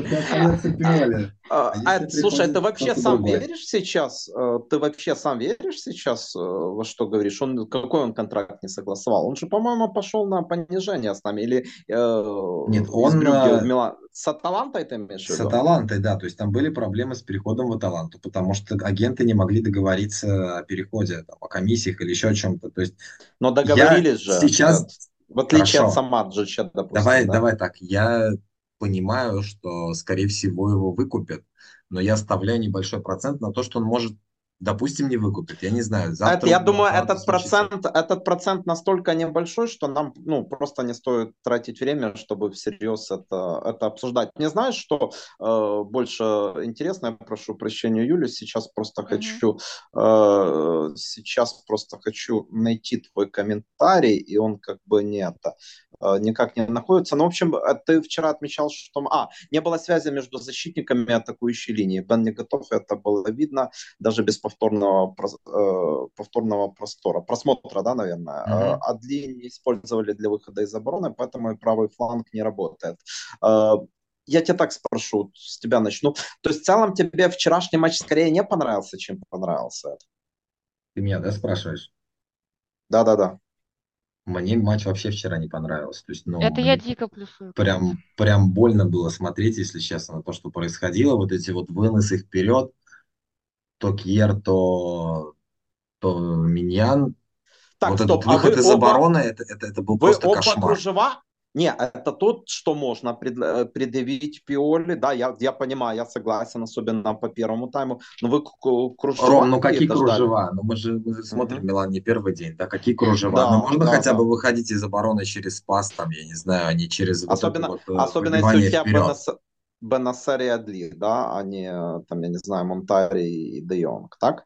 А, а, слушай, ты вообще сам веришь сейчас? Э, ты вообще сам веришь сейчас э, во что говоришь? Он какой он контракт не согласовал? Он же, по-моему, пошел на понижение с нами или э, нет? Он Брюгге, Милан... с Аталантой ты имеешь в виду? С Аталантой, да. То есть там были проблемы с переходом в Аталанту, потому что агенты не могли договориться о переходе, там, о комиссиях или еще о чем-то. То есть. Но договорились же. Сейчас в отличие Хорошо. от Самаджича, допустим. Давай, да? давай так. Я понимаю, что, скорее всего, его выкупят, но я оставляю небольшой процент на то, что он может допустим, не выкупит. Я не знаю. Завтра это, я думаю, этот процент, этот процент настолько небольшой, что нам ну, просто не стоит тратить время, чтобы всерьез это, это обсуждать. Не знаешь, что э, больше интересно, я прошу прощения, Юлю, сейчас просто mm-hmm. хочу э, сейчас просто хочу найти твой комментарий, и он как бы не это э, никак не находится. Ну, в общем, э, ты вчера отмечал, что а, не было связи между защитниками и атакующей линией. Бен не готов, это было видно даже без повторного, э, повторного простора, просмотра, да, наверное. Uh-huh. Адли не использовали для выхода из обороны, поэтому и правый фланг не работает. Э, я тебя так спрошу, с тебя начну. То есть в целом тебе вчерашний матч скорее не понравился, чем понравился? Ты меня, да, спрашиваешь? Да-да-да. Мне матч вообще вчера не понравился. То есть, ну, Это я дико плюсую. прям, прям больно было смотреть, если честно, на то, что происходило. Вот эти вот выносы вперед, то Кьер, то, то Миньян. Так, вот стоп, этот а выход вы из оба, обороны, это, это, это был вы просто оба кошмар. кружева? Не, это тут, что можно э, предъявить Пиоли, да, я, я понимаю, я согласен, особенно по первому тайму, но вы к- кружева Ром, ну какие какие-то ждали? кружева? Ну мы же, мы же смотрим Мгм. Милан не первый день, да? Какие кружева? Ну Да, можно да, хотя да. бы выходить из обороны через пас, там, я не знаю, а не через Особенно, вот э, особенно если у тебя. Бенас- Бенасер и Адли, да, а не, э, там, я не знаю, Монтари и Де Йонг, так?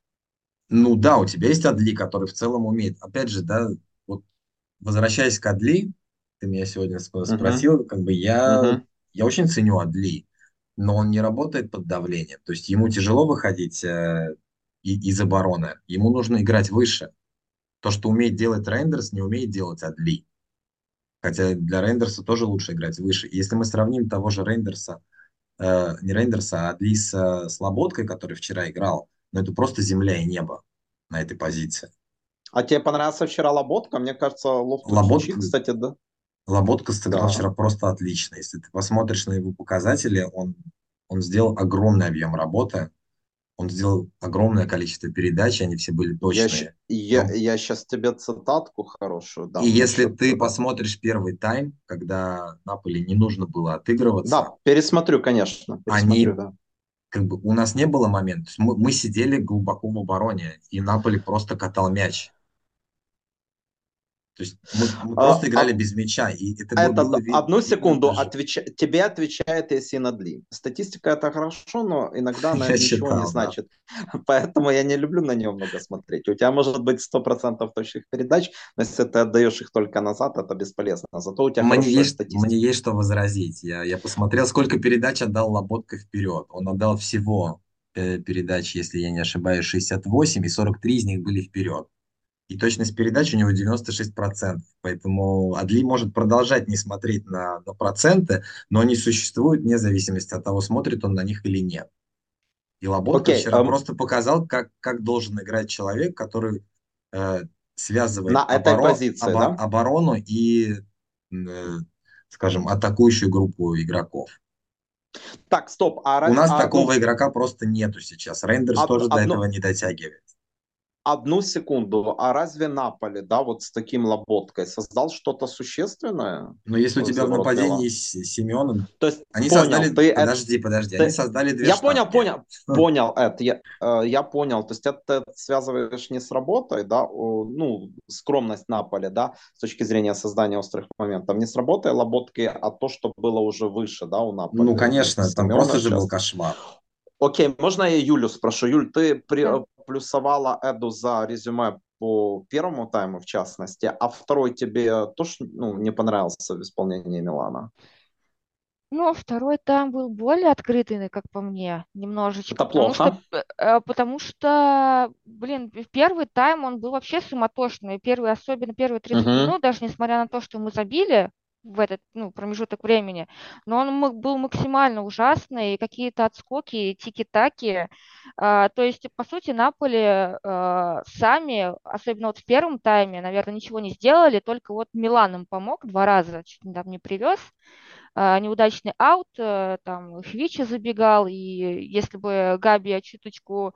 Ну да, у тебя есть Адли, который в целом умеет. Опять же, да, вот возвращаясь к Адли, ты меня сегодня сп- спросил, как бы я, мгм. я очень ценю Адли, но он не работает под давлением. То есть ему тяжело выходить э, и- из обороны, ему нужно играть выше. То, что умеет делать Рейндерс, не умеет делать Адли. Хотя для Рейндерса тоже лучше играть выше. И Если мы сравним того же Рейндерса, э, не Рейндерса, а Адли с, э, с Лоботкой, который вчера играл, ну это просто земля и небо на этой позиции. А тебе понравился вчера Лоботка? Мне кажется, Лофтус Лоботка, кстати, да. Лоботка сыграл Да. вчера просто отлично. Если ты посмотришь на его показатели, он, он сделал огромный объем работы, он сделал огромное количество передач, они все были Я, точные. я, Но- я сейчас тебе цитатку хорошую дам. И если ты посмотришь первый тайм, когда Наполи не нужно было отыгрываться, Да, пересмотрю, конечно. Они- Пересмотрю, да. как бы у нас не было момента. Мы, мы сидели глубоко в обороне, и Наполи просто катал мяч. То есть мы, мы А, просто играли а- без мяча, и это было, Этот, было ви- одну секунду, даже. отвеча- тебе отвечает Эсинадли. Статистика это хорошо, но иногда она Я ничего считал, не да. значит. Поэтому я не люблю на нее много смотреть. У тебя может быть 100% точных передач, но если ты отдаешь их только назад, это бесполезно. Зато у тебя Мне есть, статистика. мне есть что возразить. Я, я посмотрел, сколько передач отдал Лоботка вперед. Он отдал всего э, передач, если я не ошибаюсь, 68, и 43 из них были вперед. И точность передач у него 96%. Поэтому Адли может продолжать не смотреть на, на проценты, но они существуют вне зависимости от того, смотрит он на них или нет. И Лоботка Окей, вчера эм, просто показал, как, как должен играть человек, который э, связывает На этой оборо- позиции, обо- да? оборону и, э, скажем, атакующую группу игроков. Так, стоп. А, У нас а такого одну, игрока просто нету сейчас. Рейндерс од- тоже до одну- этого не дотягивает. Одну секунду. А разве Наполи, да, вот с таким Лоботкой создал что-то существенное? Но если у тебя в нападении? С- Семен, То есть, они понял, создали... ты это- Подожди, подожди. ты- Они создали две Я понял, штанги. понял, понял это. Я, э, я понял. То есть это ты связываешь не с работой, да, ну, скромность Наполи, да, с точки зрения создания острых моментов, не с работой Лоботки, а то, что было уже выше, да, у Наполи. Ну, конечно, там просто же был кошмар. Окей, можно я Юлю спрошу? Юль, ты при-. Плюсовала Эду за резюме по первому тайму, в частности, а второй тебе тоже ну, не понравился в исполнении Милана? Ну, второй там был более открытый, как по мне, немножечко. Это Потому что, плохо? э, потому что, блин, первый тайм он был вообще суматошный. Первый, особенно первые 30 Мгм. минут, даже несмотря на то, что мы забили в этот ну, промежуток времени, но он был максимально ужасный, какие-то отскоки, тики-таки. А, то есть, по сути, Наполи а, сами, особенно вот в первом тайме, наверное, ничего не сделали, только вот Милан им помог два раза, чуть там не привез неудачный аут, э, там Хвича забегал, и если бы Габи чуточку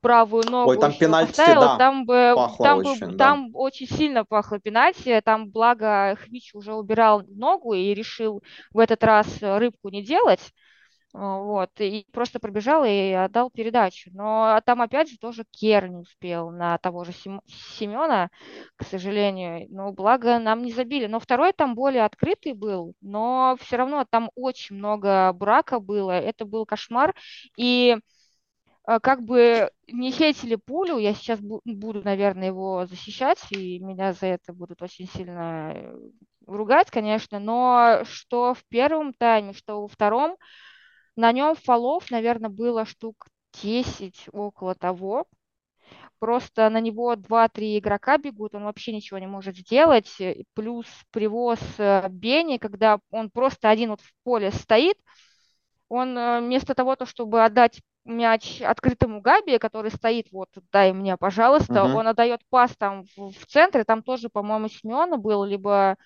правую ногу там еще пенальти, поставил, да, там бы там бы очень, да. там очень сильно пахло пенальти, там благо Хвич уже убирал ногу и решил в этот раз рыбку не делать. А, Вот, и просто пробежал и отдал передачу. Но там опять же тоже Кер не успел на того же Сем- Семена, к сожалению. Но благо нам не забили. Но второй там более открытый был, но все равно там очень много брака было. Это был кошмар. И а, как бы не хейтили пулю, я сейчас бу- буду, наверное, его защищать, и меня за это будут очень сильно э, ругать, конечно, но что в первом тайме, что во втором, на нем фолов, наверное, было штук 10 около того. Просто на него 2-3 игрока бегут, он вообще ничего не может сделать. Плюс привоз э, Бени, когда он просто один вот в поле стоит, он э, вместо того, то, чтобы отдать мяч открытому Габи, который стоит, вот, дай мне, пожалуйста, угу. он отдает пас там в, в центре, там тоже, по-моему, Симеона был, либо,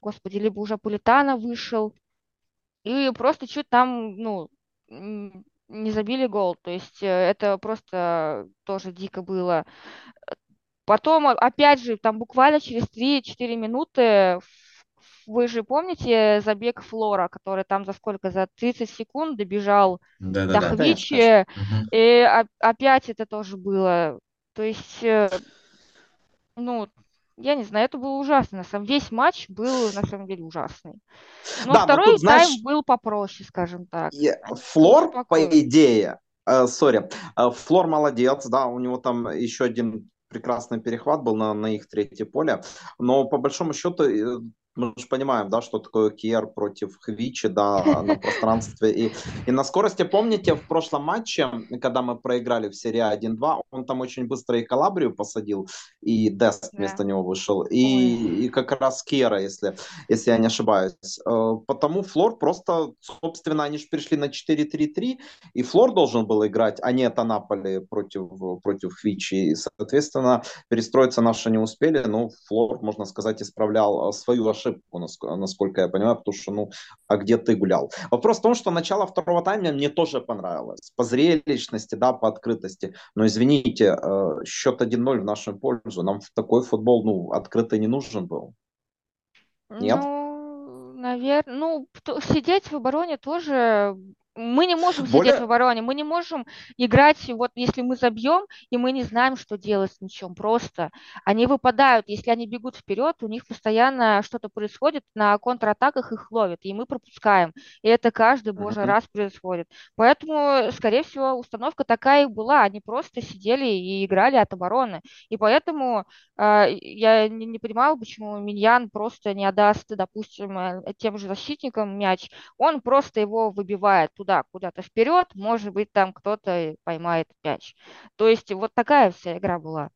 господи, либо уже Политана вышел, и просто чуть там, ну, не забили гол, то есть э, это просто тоже дико было. Потом, опять же, там буквально через 3-4 минуты вы же помните забег Флора, который там за сколько, за 30 секунд добежал да, до да, Хвичи, да, и опять это тоже было. То есть, э, ну, я не знаю, это было ужасно. На самом весь матч был на самом деле ужасный. Но да, второй но тут, знаешь, тайм был попроще, скажем так. Флор, по идее, сори, uh, uh, Флор молодец, да, у него там еще один прекрасный перехват был на, на их третье поле. Но по большому счету э, мы же понимаем, да, что такое Кьер против Хвичи, да, на пространстве и, и на скорости. Помните, в прошлом матче, когда мы проиграли в серии 1-2, он там очень быстро и Калабрию посадил, и Дест вместо него вышел, и, и как раз Кьера, если, если я не ошибаюсь. Э, потому Флор просто, собственно, они же перешли на 4-3-3, и Флор должен был играть, а не это Наполи против, против Хвичи. И, соответственно, перестроиться наши не успели, но Флор, можно сказать, исправлял свою ошибку ошибку, насколько я понимаю, потому что, ну, а где ты гулял? Вопрос в том, что начало второго тайма мне тоже понравилось. По зрелищности, да, по открытости. Но, извините, э, счет 1-0 в нашу пользу. Нам такой футбол, ну, открытый не нужен был. Нет? Ну, наверное, ну, сидеть в обороне тоже мы не можем Более... сидеть в обороне, мы не можем играть, вот если мы забьем, и мы не знаем, что делать с мячом, просто. Они выпадают, если они бегут вперед, у них постоянно что-то происходит, на контратаках их ловят, и мы пропускаем. И это каждый божий uh-huh. раз происходит. Поэтому, скорее всего, установка такая и была, они просто сидели и играли от обороны. И поэтому э, я не, не понимала, почему Миньян просто не отдаст, допустим, э, тем же защитникам мяч, он просто его выбивает туда туда, куда-то вперед, может быть, там кто-то поймает мяч. То есть вот такая вся игра была.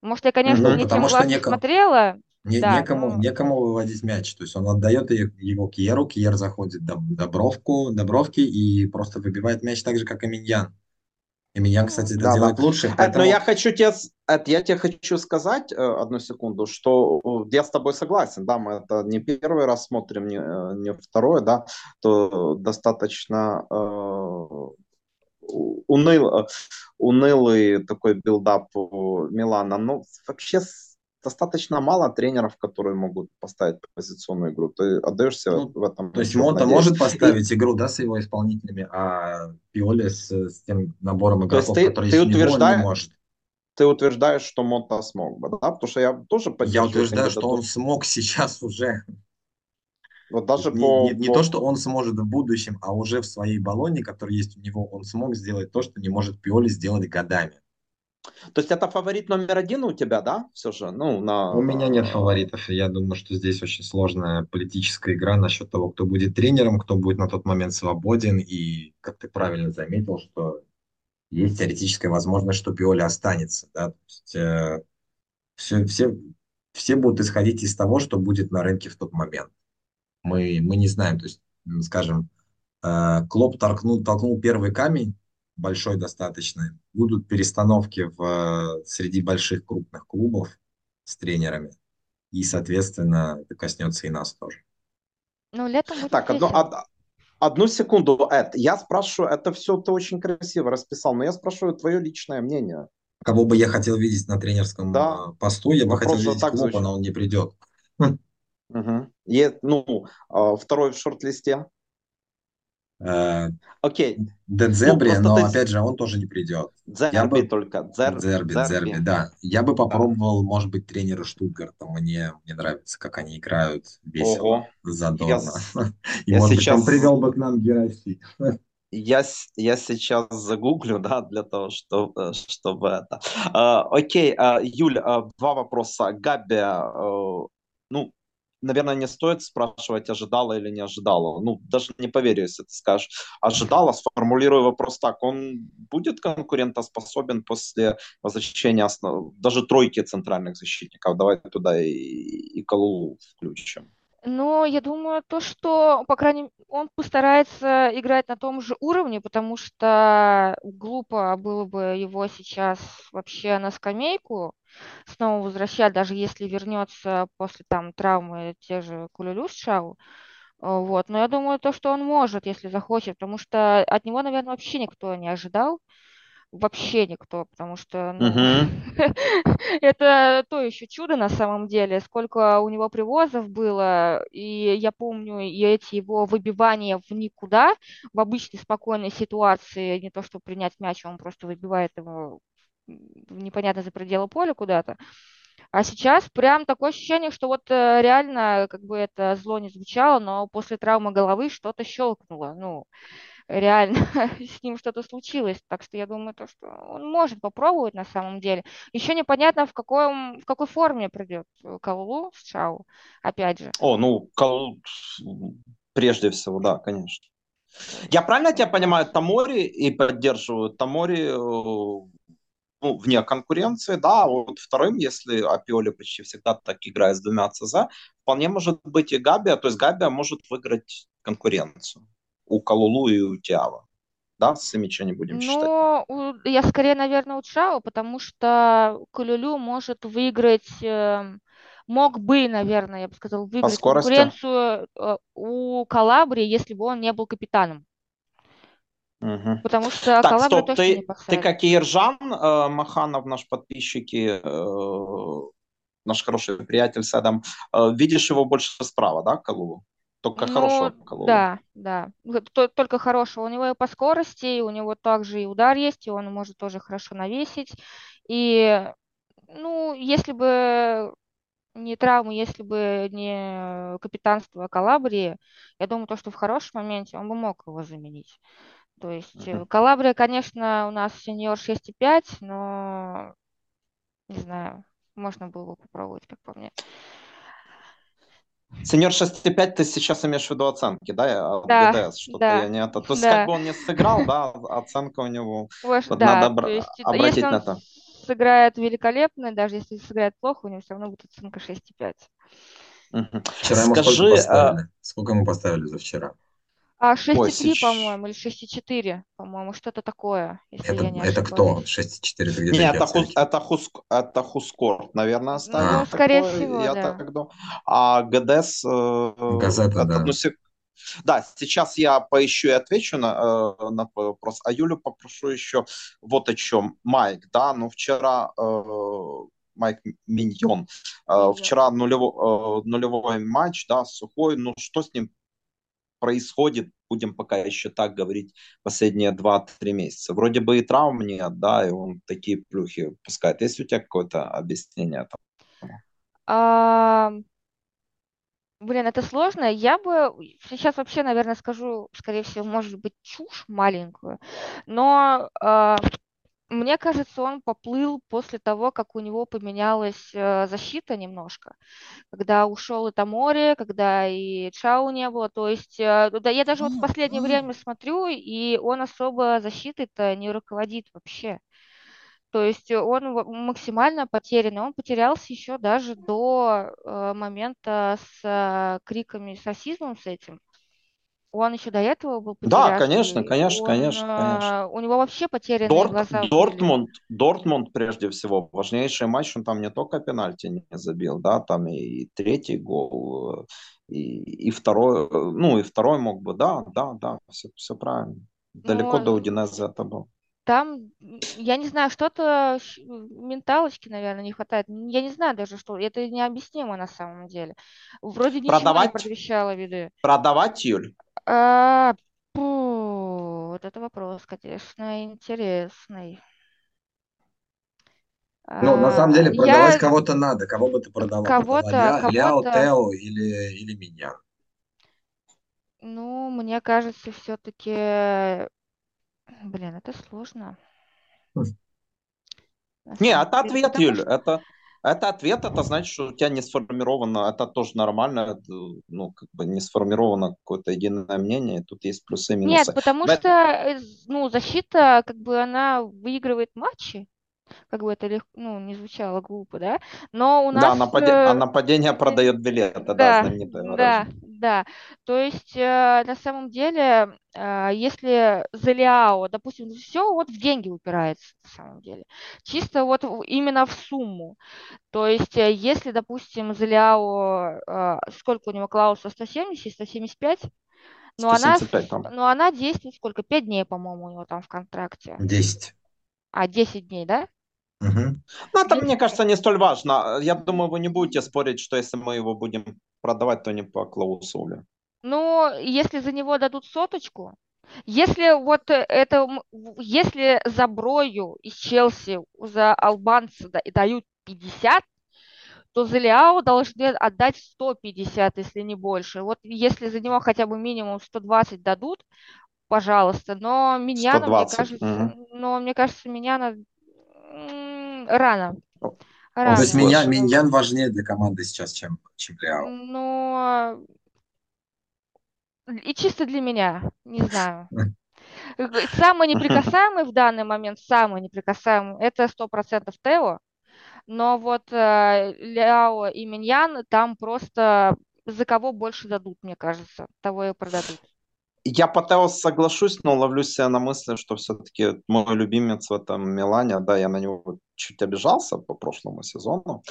Может, я, конечно, ну, не тем глазом некому, смотрела. Не, да, некому, но... некому выводить мяч. То есть он отдает его Киеру, Киер заходит до до бровку, до бровки и просто выбивает мяч так же, как и Миньян. И Миньян, кстати, это да, делает да. лучше. Поэтому... Но я хочу тебе, я тебе хочу сказать э, одну секунду, что я с тобой согласен, да, мы это не первый раз смотрим, не, э, не второй, да, то достаточно э, уныл, унылый такой build-up Милана. Но вообще достаточно мало тренеров, которые могут поставить позиционную игру. Ты отдаешься ну, в этом. То есть Монта может поставить игру, да, с его исполнителями, а Пиоли с, с тем набором игроков, ты, который ты утверждаешь, не может. Ты утверждаешь, что Монта смог бы, да? Потому что я тоже Я утверждаю, что он смог сейчас уже. Вот даже не, по, не, не по... то, что он сможет в будущем, а уже в своей баллоне, который есть у него, он смог сделать то, что не может Пиоли сделать годами. То есть это фаворит номер один у тебя, да, все же? Ну, на... У меня нет фаворитов. Я думаю, что здесь очень сложная политическая игра насчет того, кто будет тренером, кто будет на тот момент свободен. И, как ты правильно заметил, что есть теоретическая возможность, что Пиоли останется. Да? То есть, э, все, все, все будут исходить из того, что будет на рынке в тот момент. Мы, мы не знаем. То есть, скажем, э, Клоп толкнул, толкнул первый камень, большой достаточно, будут перестановки в, среди больших крупных клубов с тренерами. И, соответственно, это коснется и нас тоже. Ну, летом будет Так, одну, од, одну секунду, Эд. Я спрашиваю, это все ты очень красиво расписал, но я спрашиваю твое личное мнение. Кого бы я хотел видеть на тренерском да. А, посту, я бы Вопрос хотел видеть клуба, но он не придет. Угу. И, ну, а, второй в шорт-листе. Э, Окей. Okay. Дедзебри, ну, но ты... опять же он тоже не придет. Дзерби я бы... только. Дзер... Дзерби, Дзерби, Дзерби, да. Я бы попробовал, да. может быть, тренера Штутгарта. Мне, мне нравится, как они играют весело, Ого. задорно. Я... И, я может сейчас... быть, он привел бы к нам Гераси. Я, я сейчас загуглю, да, для того, чтобы, чтобы это. Uh, окей, uh, Юль, uh, два вопроса. Габи, uh, ну, наверное, не стоит спрашивать, ожидала или не ожидала. Ну, даже не поверю, если ты скажешь, ожидала, сформулирую вопрос так, он будет конкурентоспособен после возвращения основ... даже тройки центральных защитников? Давай туда и, и Калу включим. Но я думаю, то, что, по крайней мере, он постарается играть на том же уровне, потому что глупо было бы его сейчас вообще на скамейку снова возвращать, даже если вернется после там травмы те же Кулюлю с Шау. Вот. Но я думаю, то, что он может, если захочет, потому что от него, наверное, вообще никто не ожидал вообще никто, потому что ну, это то еще чудо на самом деле, сколько у него привозов было, и я помню и эти его выбивания в никуда, в обычной спокойной ситуации, не то, что принять мяч, он просто выбивает его непонятно за пределы поля куда-то. А сейчас прям такое ощущение, что вот э, реально, как бы это зло не звучало, но после травмы головы что-то щелкнуло. Ну, реально с ним что-то случилось. Так что я думаю, то, что он может попробовать на самом деле. Еще непонятно, в, какой, в какой форме придет Каулу с Чау, опять же. О, ну, Каулу прежде всего, да, конечно. Я правильно тебя понимаю, Тамори и поддерживаю Тамори э, ну, вне конкуренции, да, вот вторым, если Апиоли почти всегда так играет с двумя ЦЗ, вполне может быть и Габия, то есть Габия может выиграть конкуренцию у Калулу и у Тиава. Да, с Симича не будем считать. Ну, я скорее, наверное, у Чао, потому что Калулю может выиграть, э, мог бы, наверное, я бы сказал, выиграть конкуренцию э, у Калабри, если бы он не был капитаном. Угу. Потому что так, Калабри точно ты, не поставит. Ты, как и Иржан э, Маханов, наш подписчики, э, наш хороший приятель Садам, э, видишь его больше справа, да, Калулу? Только ну, хорошего Калула. Да, да. Только хорошего. У него и по скорости, у него также и удар есть, и он может тоже хорошо навесить. И, ну, если бы не травмы, если бы не капитанство Калабрии, я думаю, то, что в хорошем моменте он бы мог его заменить. То есть uh-huh. Калабрия, конечно, у нас сеньор 6,5, но не знаю, можно было бы попробовать, как по мне. Сеньор 6,5 ты сейчас имеешь в виду оценки, да? От да, ГДС, что-то да, я не это. То есть да. как бы он не сыграл, да, оценка у него. Ваш, вот да, надо то есть, обратить если он на это. сыграет великолепно, даже если сыграет плохо, у него все равно будет оценка 6,5. Угу. Вчера ему Скажи, сколько поставили? А... Сколько ему поставили за вчера? А 6,3, по-моему, или 6,4, по-моему, что-то такое, если это, я не Это кто? 6,4 это где Нет, это, хус, это, хус, это Хускорт, наверное, оставил. Ну, скорее такое, всего, я да. Так думаю. А ГДС... Э, Газета, да. Ну, сек... Да, сейчас я поищу и отвечу на, э, на твой вопрос. А Юлю попрошу еще вот о чем. Майк, да, ну вчера... Э, Майк Миньон. Э, вчера нулевой, э, нулевой матч, да, сухой. Ну, что с ним происходит, будем пока еще так говорить, последние 2-3 месяца. Вроде бы и травм нет, да, и он такие плюхи пускает. Есть у тебя какое-то объяснение? А, блин, это сложно. Я бы сейчас вообще, наверное, скажу, скорее всего, может быть, чушь маленькую, но а, мне кажется, он поплыл после того, как у него поменялась э, защита немножко, когда ушел это море, когда и Чау не было. То есть, э, да, я даже вот в последнее время смотрю, и он особо защитой-то не руководит вообще. То есть он максимально потерянный. Он потерялся еще даже до э, момента с э, криками, с расизмом с этим. Он еще до этого был Да, конечно, конечно, он, конечно, конечно. У него вообще потерянные Дорт, глаза Дортмунд. Дортмунд прежде всего, важнейший матч, он там не только пенальти не забил, да, там и третий гол, и, и второй, ну и второй мог бы, да, да, да, все, все правильно. Далеко Но... до Удинеза это был там, я не знаю, что-то менталочки, наверное, не хватает. Я не знаю даже, что. Это необъяснимо на самом деле. Вроде ничего продавать, не предвещало виды. Продавать, Юль? А, пу, вот это вопрос, конечно, интересный. Ну, на самом деле, продавать я... кого-то надо. Кого бы ты продавал? Кого-то, Ля, кого-то... Ляо, Тео или, или меня? Ну, мне кажется, все-таки... Блин, это сложно. Хм. Не, это ответ, Юль. Что... Это, это ответ, это значит, что у тебя не сформировано, это тоже нормально, ну, как бы не сформировано какое-то единое мнение, тут есть плюсы и минусы. Нет, потому Но что, э, ну, защита, как бы, она выигрывает матчи, как бы это легко, ну, не звучало глупо, да, но у Да, нас... нападе- а э, нападение продает билеты, да, Да, знаменитое да, выражение. да. То есть э, на самом деле, э, если Залиао, допустим, все вот в деньги упирается на самом деле, чисто вот именно в сумму. То есть если, допустим, Залиао, э, сколько у него клауса, 170, 175, но она, 175 с- там. но она действует сколько? 5 дней, по-моему, у него там в контракте. 10. А, 10 дней, да? Мгм. Ну, это, Десять мне кажется, не столь важно. Я думаю, вы не будете спорить, что если мы его будем продавать, то не по клаусуле. Ну, если за него дадут соточку, если вот это, если за Брою из Челси за албанца да- и дают 50, то за Лиао должны отдать 150, если не больше. Вот если за него хотя бы минимум 120 дадут, пожалуйста. Но Миньяна, мне 120. кажется, мгм. но мне кажется, Миньяна рано. Он То Рано есть меня. Миньян важнее для команды сейчас, чем, чем Ляо. Но и чисто для меня, не знаю. Самый неприкасаемый в данный момент, самый неприкасаемый, это сто процентов Тео, но вот э, Ляо и Миньян там просто за кого больше дадут, мне кажется, того и продадут. Я по Тео соглашусь, но ловлю себя на мысли, что все-таки мой любимец в этом Милане, да, я на него чуть обижался по прошлому сезону,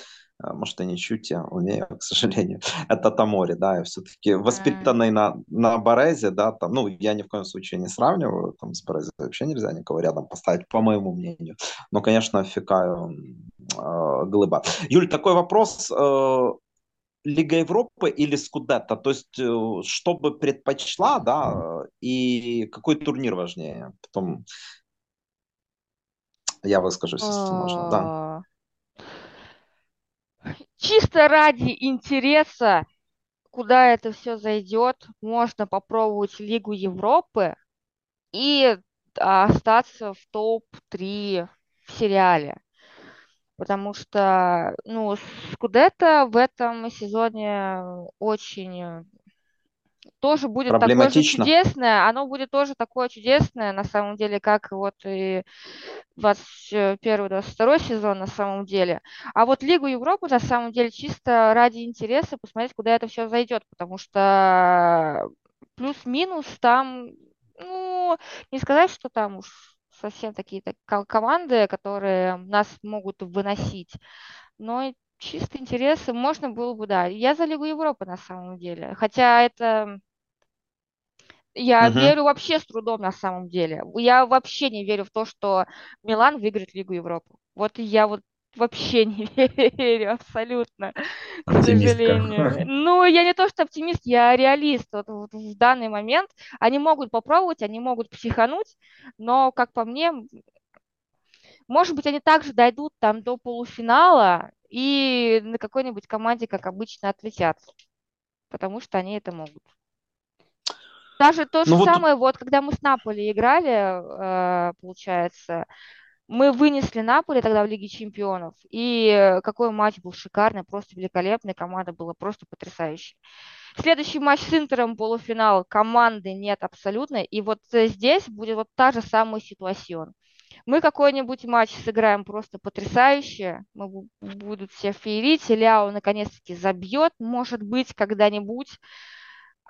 Э, может, и не чуть, я умею, к сожалению, это Тамори, да, я все-таки воспитанный на, на Борезе, да, там, ну, я ни в коем случае не сравниваю, там, с Борезе вообще нельзя никого рядом поставить, по моему мнению, но, конечно, Фикаю э, глыба. Юль, такой вопрос, э, Лига Европы или Скудетто? То есть, э, что бы предпочла, да, и какой турнир важнее? Потом я выскажусь, если можно, да. А, Чисто ради интереса, куда это все зайдет, можно попробовать Лигу Европы и а, остаться в топ-3 в сериале. Потому что, ну, Скудетто в этом сезоне очень тоже будет такое же чудесное, оно будет тоже такое чудесное, на самом деле, как вот и 21-22 сезон на самом деле. А вот Лигу Европы на самом деле чисто ради интереса посмотреть, куда это все зайдет, потому что плюс-минус там, ну, не сказать, что там уж совсем такие так, ко- команды, которые нас могут выносить, но чисто интересы можно было бы, да. Я за Лигу Европы на самом деле, хотя это я Мгм. верю вообще с трудом на самом деле. Я вообще не верю в то, что Милан выиграет Лигу Европы. Вот я вот вообще не верю абсолютно, к Оптимистка. сожалению. Ну, я не то, что оптимист, я реалист. Вот, вот в данный момент они могут попробовать, они могут психануть, но, как по мне, может быть, они также дойдут там до полуфинала и на какой-нибудь команде, как обычно, отлетят, потому что они это могут. Даже то же Ну вот, самое, вот когда мы с Наполи играли, э, получается, мы вынесли Наполи тогда в Лиге Чемпионов, и э, какой матч был шикарный, просто великолепный, команда была просто потрясающей. Следующий матч с Интером, полуфинал, команды нет абсолютно, и вот э, здесь будет вот та же самая ситуация. Мы какой-нибудь матч сыграем просто потрясающе, мы бу- будут все феерить, Ляо наконец-таки забьет, может быть, когда-нибудь,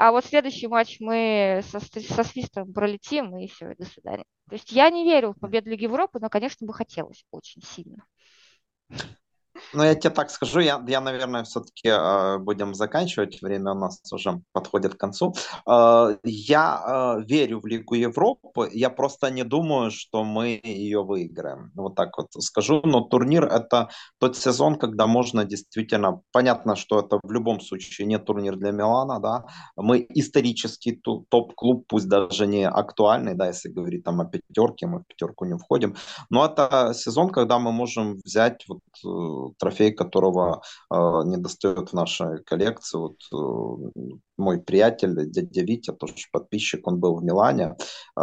а вот следующий матч мы со, со свистом пролетим, и все, до свидания. То есть я не верю в победу Лиги Европы, но, конечно, бы хотелось очень сильно. Ну, я тебе так скажу, я, я наверное, все-таки э, будем заканчивать, время у нас уже подходит к концу. Э, я э, верю в Лигу Европы, я просто не думаю, что мы ее выиграем. Вот так вот скажу, но турнир это тот сезон, когда можно действительно, понятно, что это в любом случае не турнир для Милана, да, мы исторический топ-клуб, пусть даже не актуальный, да, если говорить там о пятерке, мы в пятерку не входим, но это сезон, когда мы можем взять вот э, трофей, которого э, не достает в нашей коллекции. Вот э, мой приятель, дядя Витя, тоже подписчик, он был в Милане э,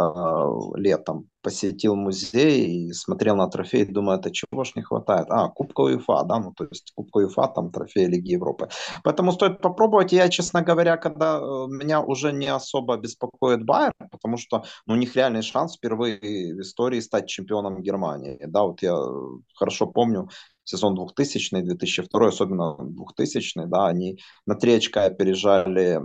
летом, посетил музей и смотрел на трофей, думаю, это чего ж не хватает? А, Кубка УЕФА, да, ну то есть Кубка УЕФА, там трофей Лиги Европы. Поэтому стоит попробовать. Я, честно говоря, когда э, меня уже не особо беспокоит Байер, потому что ну, у них реальный шанс впервые в истории стать чемпионом Германии. Да, вот я хорошо помню, сезон 2000 2002 особенно 2000 да, они на три очка опережали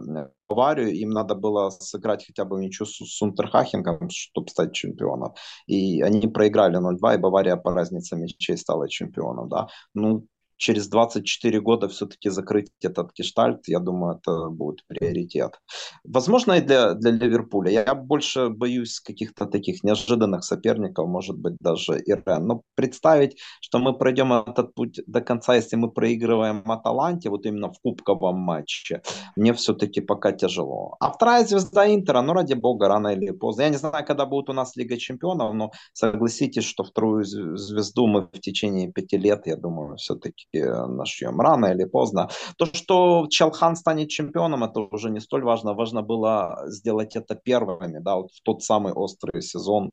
Баварию, им надо было сыграть хотя бы ничего с, с Унтерхахенгом, чтобы стать чемпионом. И они проиграли 0-2, и Бавария по разнице мячей стала чемпионом. Да. Ну, через 24 года все-таки закрыть этот гештальт, я думаю, это будет приоритет. Возможно, и для, для Ливерпуля. Я больше боюсь каких-то таких неожиданных соперников, может быть, даже Ирен. Но представить, что мы пройдем этот путь до конца, если мы проигрываем Аталанте, вот именно в кубковом матче, мне все-таки пока тяжело. А вторая звезда Интера, ну, ради бога, рано или поздно. Я не знаю, когда будет у нас Лига Чемпионов, но согласитесь, что вторую звезду мы в течение пяти лет, я думаю, все-таки нашьем рано или поздно. То, что Челхан станет чемпионом, это уже не столь важно. Важно было сделать это первыми, да, вот в тот самый острый сезон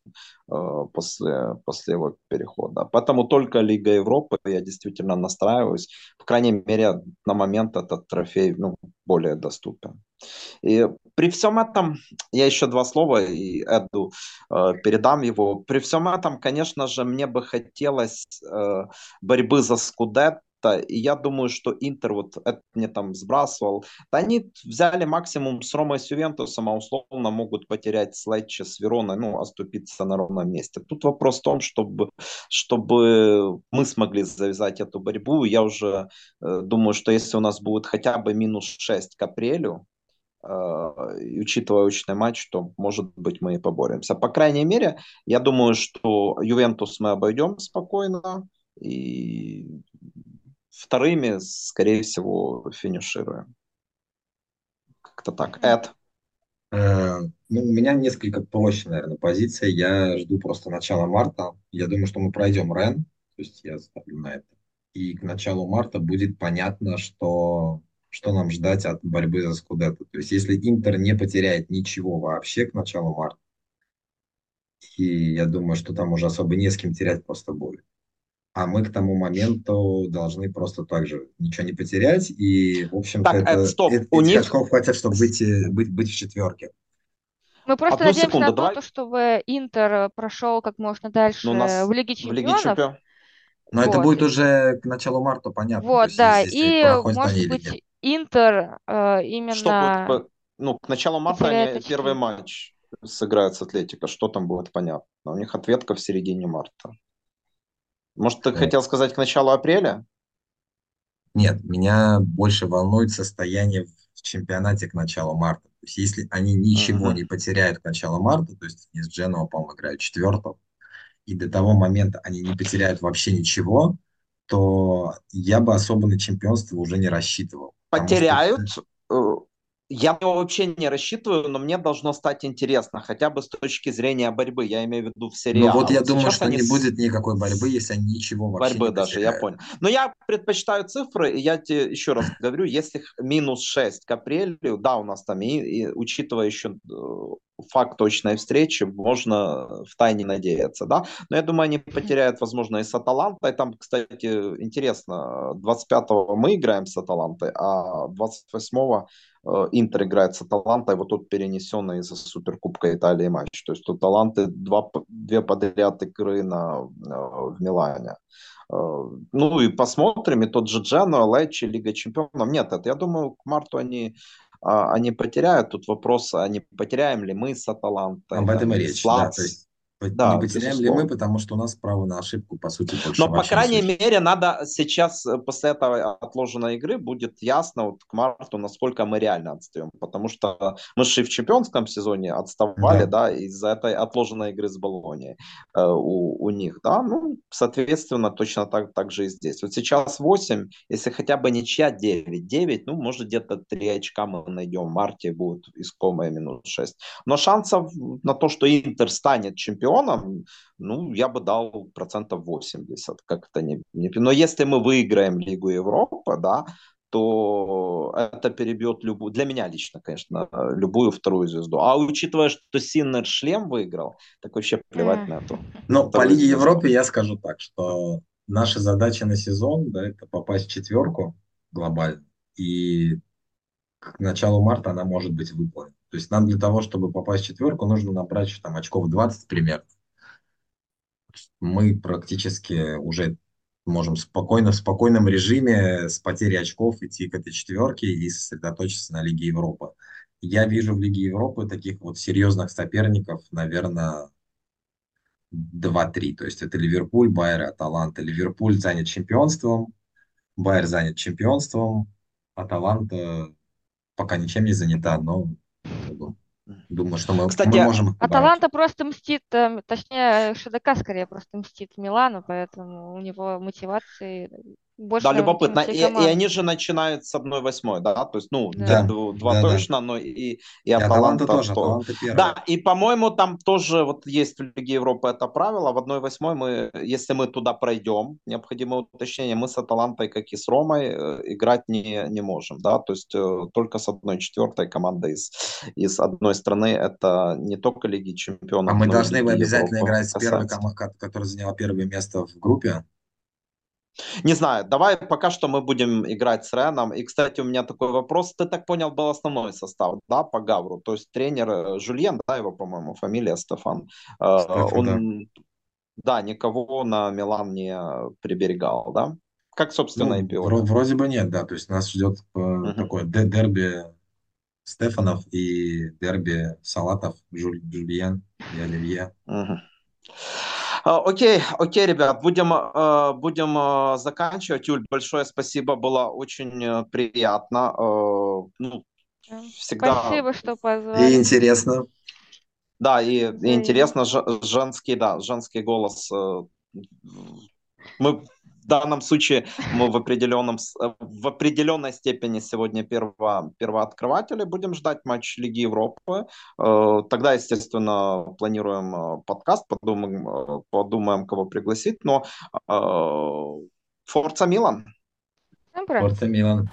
э, после, после его перехода. Поэтому только Лига Европы, я действительно настраиваюсь. По крайней мере, на момент этот трофей ну, более доступен. И при всем этом, я еще два слова и Эду э, передам его. При всем этом, конечно же, мне бы хотелось э, борьбы за Скудет и я думаю, что Интер, вот это мне там сбрасывал, да они взяли максимум с Ромой с Ювентусом, а условно могут потерять с с Вероной, ну, оступиться на ровном месте. Тут вопрос в том, чтобы, чтобы мы смогли завязать эту борьбу. Я уже э, думаю, что если у нас будет хотя бы минус 6 к апрелю, Uh, и учитывая очный матч, то, может быть, мы и поборемся. По крайней мере, я думаю, что Ювентус мы обойдем спокойно, и вторыми, скорее всего, финишируем. Как-то так. Эд? Э, ну, у меня несколько проще, наверное, позиция. Я жду просто начала марта. Я думаю, что мы пройдем Рен. То есть я ставлю на это. И к началу марта будет понятно, что, что нам ждать от борьбы за Скудетто. То есть если Интер не потеряет ничего вообще к началу марта, и я думаю, что там уже особо не с кем терять просто будет а мы к тому моменту должны просто так же ничего не потерять. И, в общем-то, так, это, стоп. это, у них... очков хватит, чтобы быть, э, быть, быть в четверке. Мы просто Одну надеемся секунду, на давай... то, чтобы Интер прошел как можно дальше ну, нас в Лиге Чемпионов. В Лиге Чемпион. Но вот. это будет уже к началу марта, понятно. Вот, есть, да, и, может быть, Интер э, именно... Что будет, ну, к началу марта они первый матч сыграют с Атлетико, что там будет понятно. У них ответка в середине марта. Может, ты хотел сказать к началу апреля? Нет, меня больше волнует состояние в чемпионате к началу марта. То есть, если они ничего uh-huh. не потеряют к началу марта, то есть они с Дженова, по-моему, играют четвертого, и до того момента они не потеряют вообще ничего, то я бы особо на чемпионство уже не рассчитывал. Потеряют? Что... Я вообще не рассчитываю, но мне должно стать интересно, хотя бы с точки зрения борьбы. Я имею в виду в сериале. Ну вот я думаю, что они... не будет никакой борьбы, если они ничего вообще борьбы не даже, потеряют. я понял. Но я предпочитаю цифры, и я тебе еще раз говорю, если минус 6 к апрелю, да, у нас там, и, и учитывая еще э, факт точной встречи, можно в тайне надеяться, да. Но я думаю, они потеряют, возможно, и с Аталантой. Там, кстати, интересно, 25-го мы играем с Аталантой, а 28-го Э, Интер играет с Аталантой, вот тут перенесенный из-за Суперкубка Италии матч. То есть тут Таланты два, две подряд игры на, э, в Милане. Э, ну и посмотрим, и тот же Джено, Лечи, Лига Чемпионов. Нет, это, я думаю, к марту они они потеряют. Тут вопрос, а не потеряем ли мы с Аталантой. Об этом и речь, да. То есть да, не потеряем безусловно. ли мы, потому что у нас право на ошибку, по сути, больше. Но, по крайней мере, надо сейчас, э, после этой отложенной игры, будет ясно вот к марту, насколько мы реально отстаем. Потому что мы же в чемпионском сезоне отставали, да, да из-за этой отложенной игры с Болонией э, у, у них, да. Ну, соответственно, точно так, так же и здесь. Вот сейчас 8, если хотя бы ничья 9, 9, ну, может, где-то 3 очка мы найдем в марте, будет искомое минус 6. Но шансов на то, что Интер станет чемпионом, чемпионом, ну, я бы дал процентов 80, как-то не, не... Но если мы выиграем Лигу Европы, да, то это перебьет любую, для меня лично, конечно, любую вторую звезду. А учитывая, что Синнер шлем выиграл, так вообще плевать на это. Ну, по Лиге Европы я скажу так, что наша задача на сезон, да, это попасть в четверку глобально. И к началу марта она может быть выполнена. То есть нам для того, чтобы попасть в четверку, нужно набрать там очков 20 примерно. Мы практически уже можем спокойно, в спокойном режиме с потерей очков идти к этой четверке и сосредоточиться на Лиге Европы. Я вижу в Лиге Европы таких вот серьезных соперников, наверное, 2-3. То есть это Ливерпуль, Байер, Аталанта. Ливерпуль занят чемпионством, Байер занят чемпионством, Аталанта пока ничем не занята, но думаю, что мы, Кстати, мы можем... Аталанта просто мстит, э, точнее, ШДК скорее просто мстит Милану, поэтому у него мотивации больше, да, любопытно. И, и они же начинают с 1-8, да? То есть, ну, да. два да, точно, да. но и, и, и Аталанта, тоже. То... Аталанта да, и, по-моему, там тоже вот есть в Лиге Европы это правило. В 1-8 мы, если мы туда пройдем, необходимое уточнение, мы с Аталантой, как и с Ромой, э, играть не, не можем, да? То есть, э, только с одной четвертой командой из, из одной страны это не только Лиги Чемпионов. А мы должны обязательно Европы играть с первой командой, которая заняла первое место в группе? Не знаю, давай пока что мы будем играть с Реном. И, кстати, у меня такой вопрос. Ты так понял, был основной состав, да, по Гавру? То есть тренер э, Жульен, да, его, по-моему, фамилия Стефан. Э, Стефан Он, да. да, никого на Милан не приберегал, да? Как, собственно, ну, и Пиоли. Вроде бы нет, да. То есть нас ждет uh-huh. такое дерби Стефанов и дерби Салатов, Жуль, Жульен и Оливье. Uh-huh. Окей, окей, ребят, будем, э, будем э, заканчивать. Юль, большое спасибо, было очень э, приятно. Ну, всегда... Спасибо, что позвали. И интересно. Да, и, и интересно, женский, да, женский голос. Мы данном случае мы в, определенном, в определенной степени сегодня перво, первооткрыватели. Будем ждать матч Лиги Европы. Э, тогда, естественно, планируем э, подкаст, подумаем, э, подумаем кого пригласить. Но Форца Милан. Форца Милан.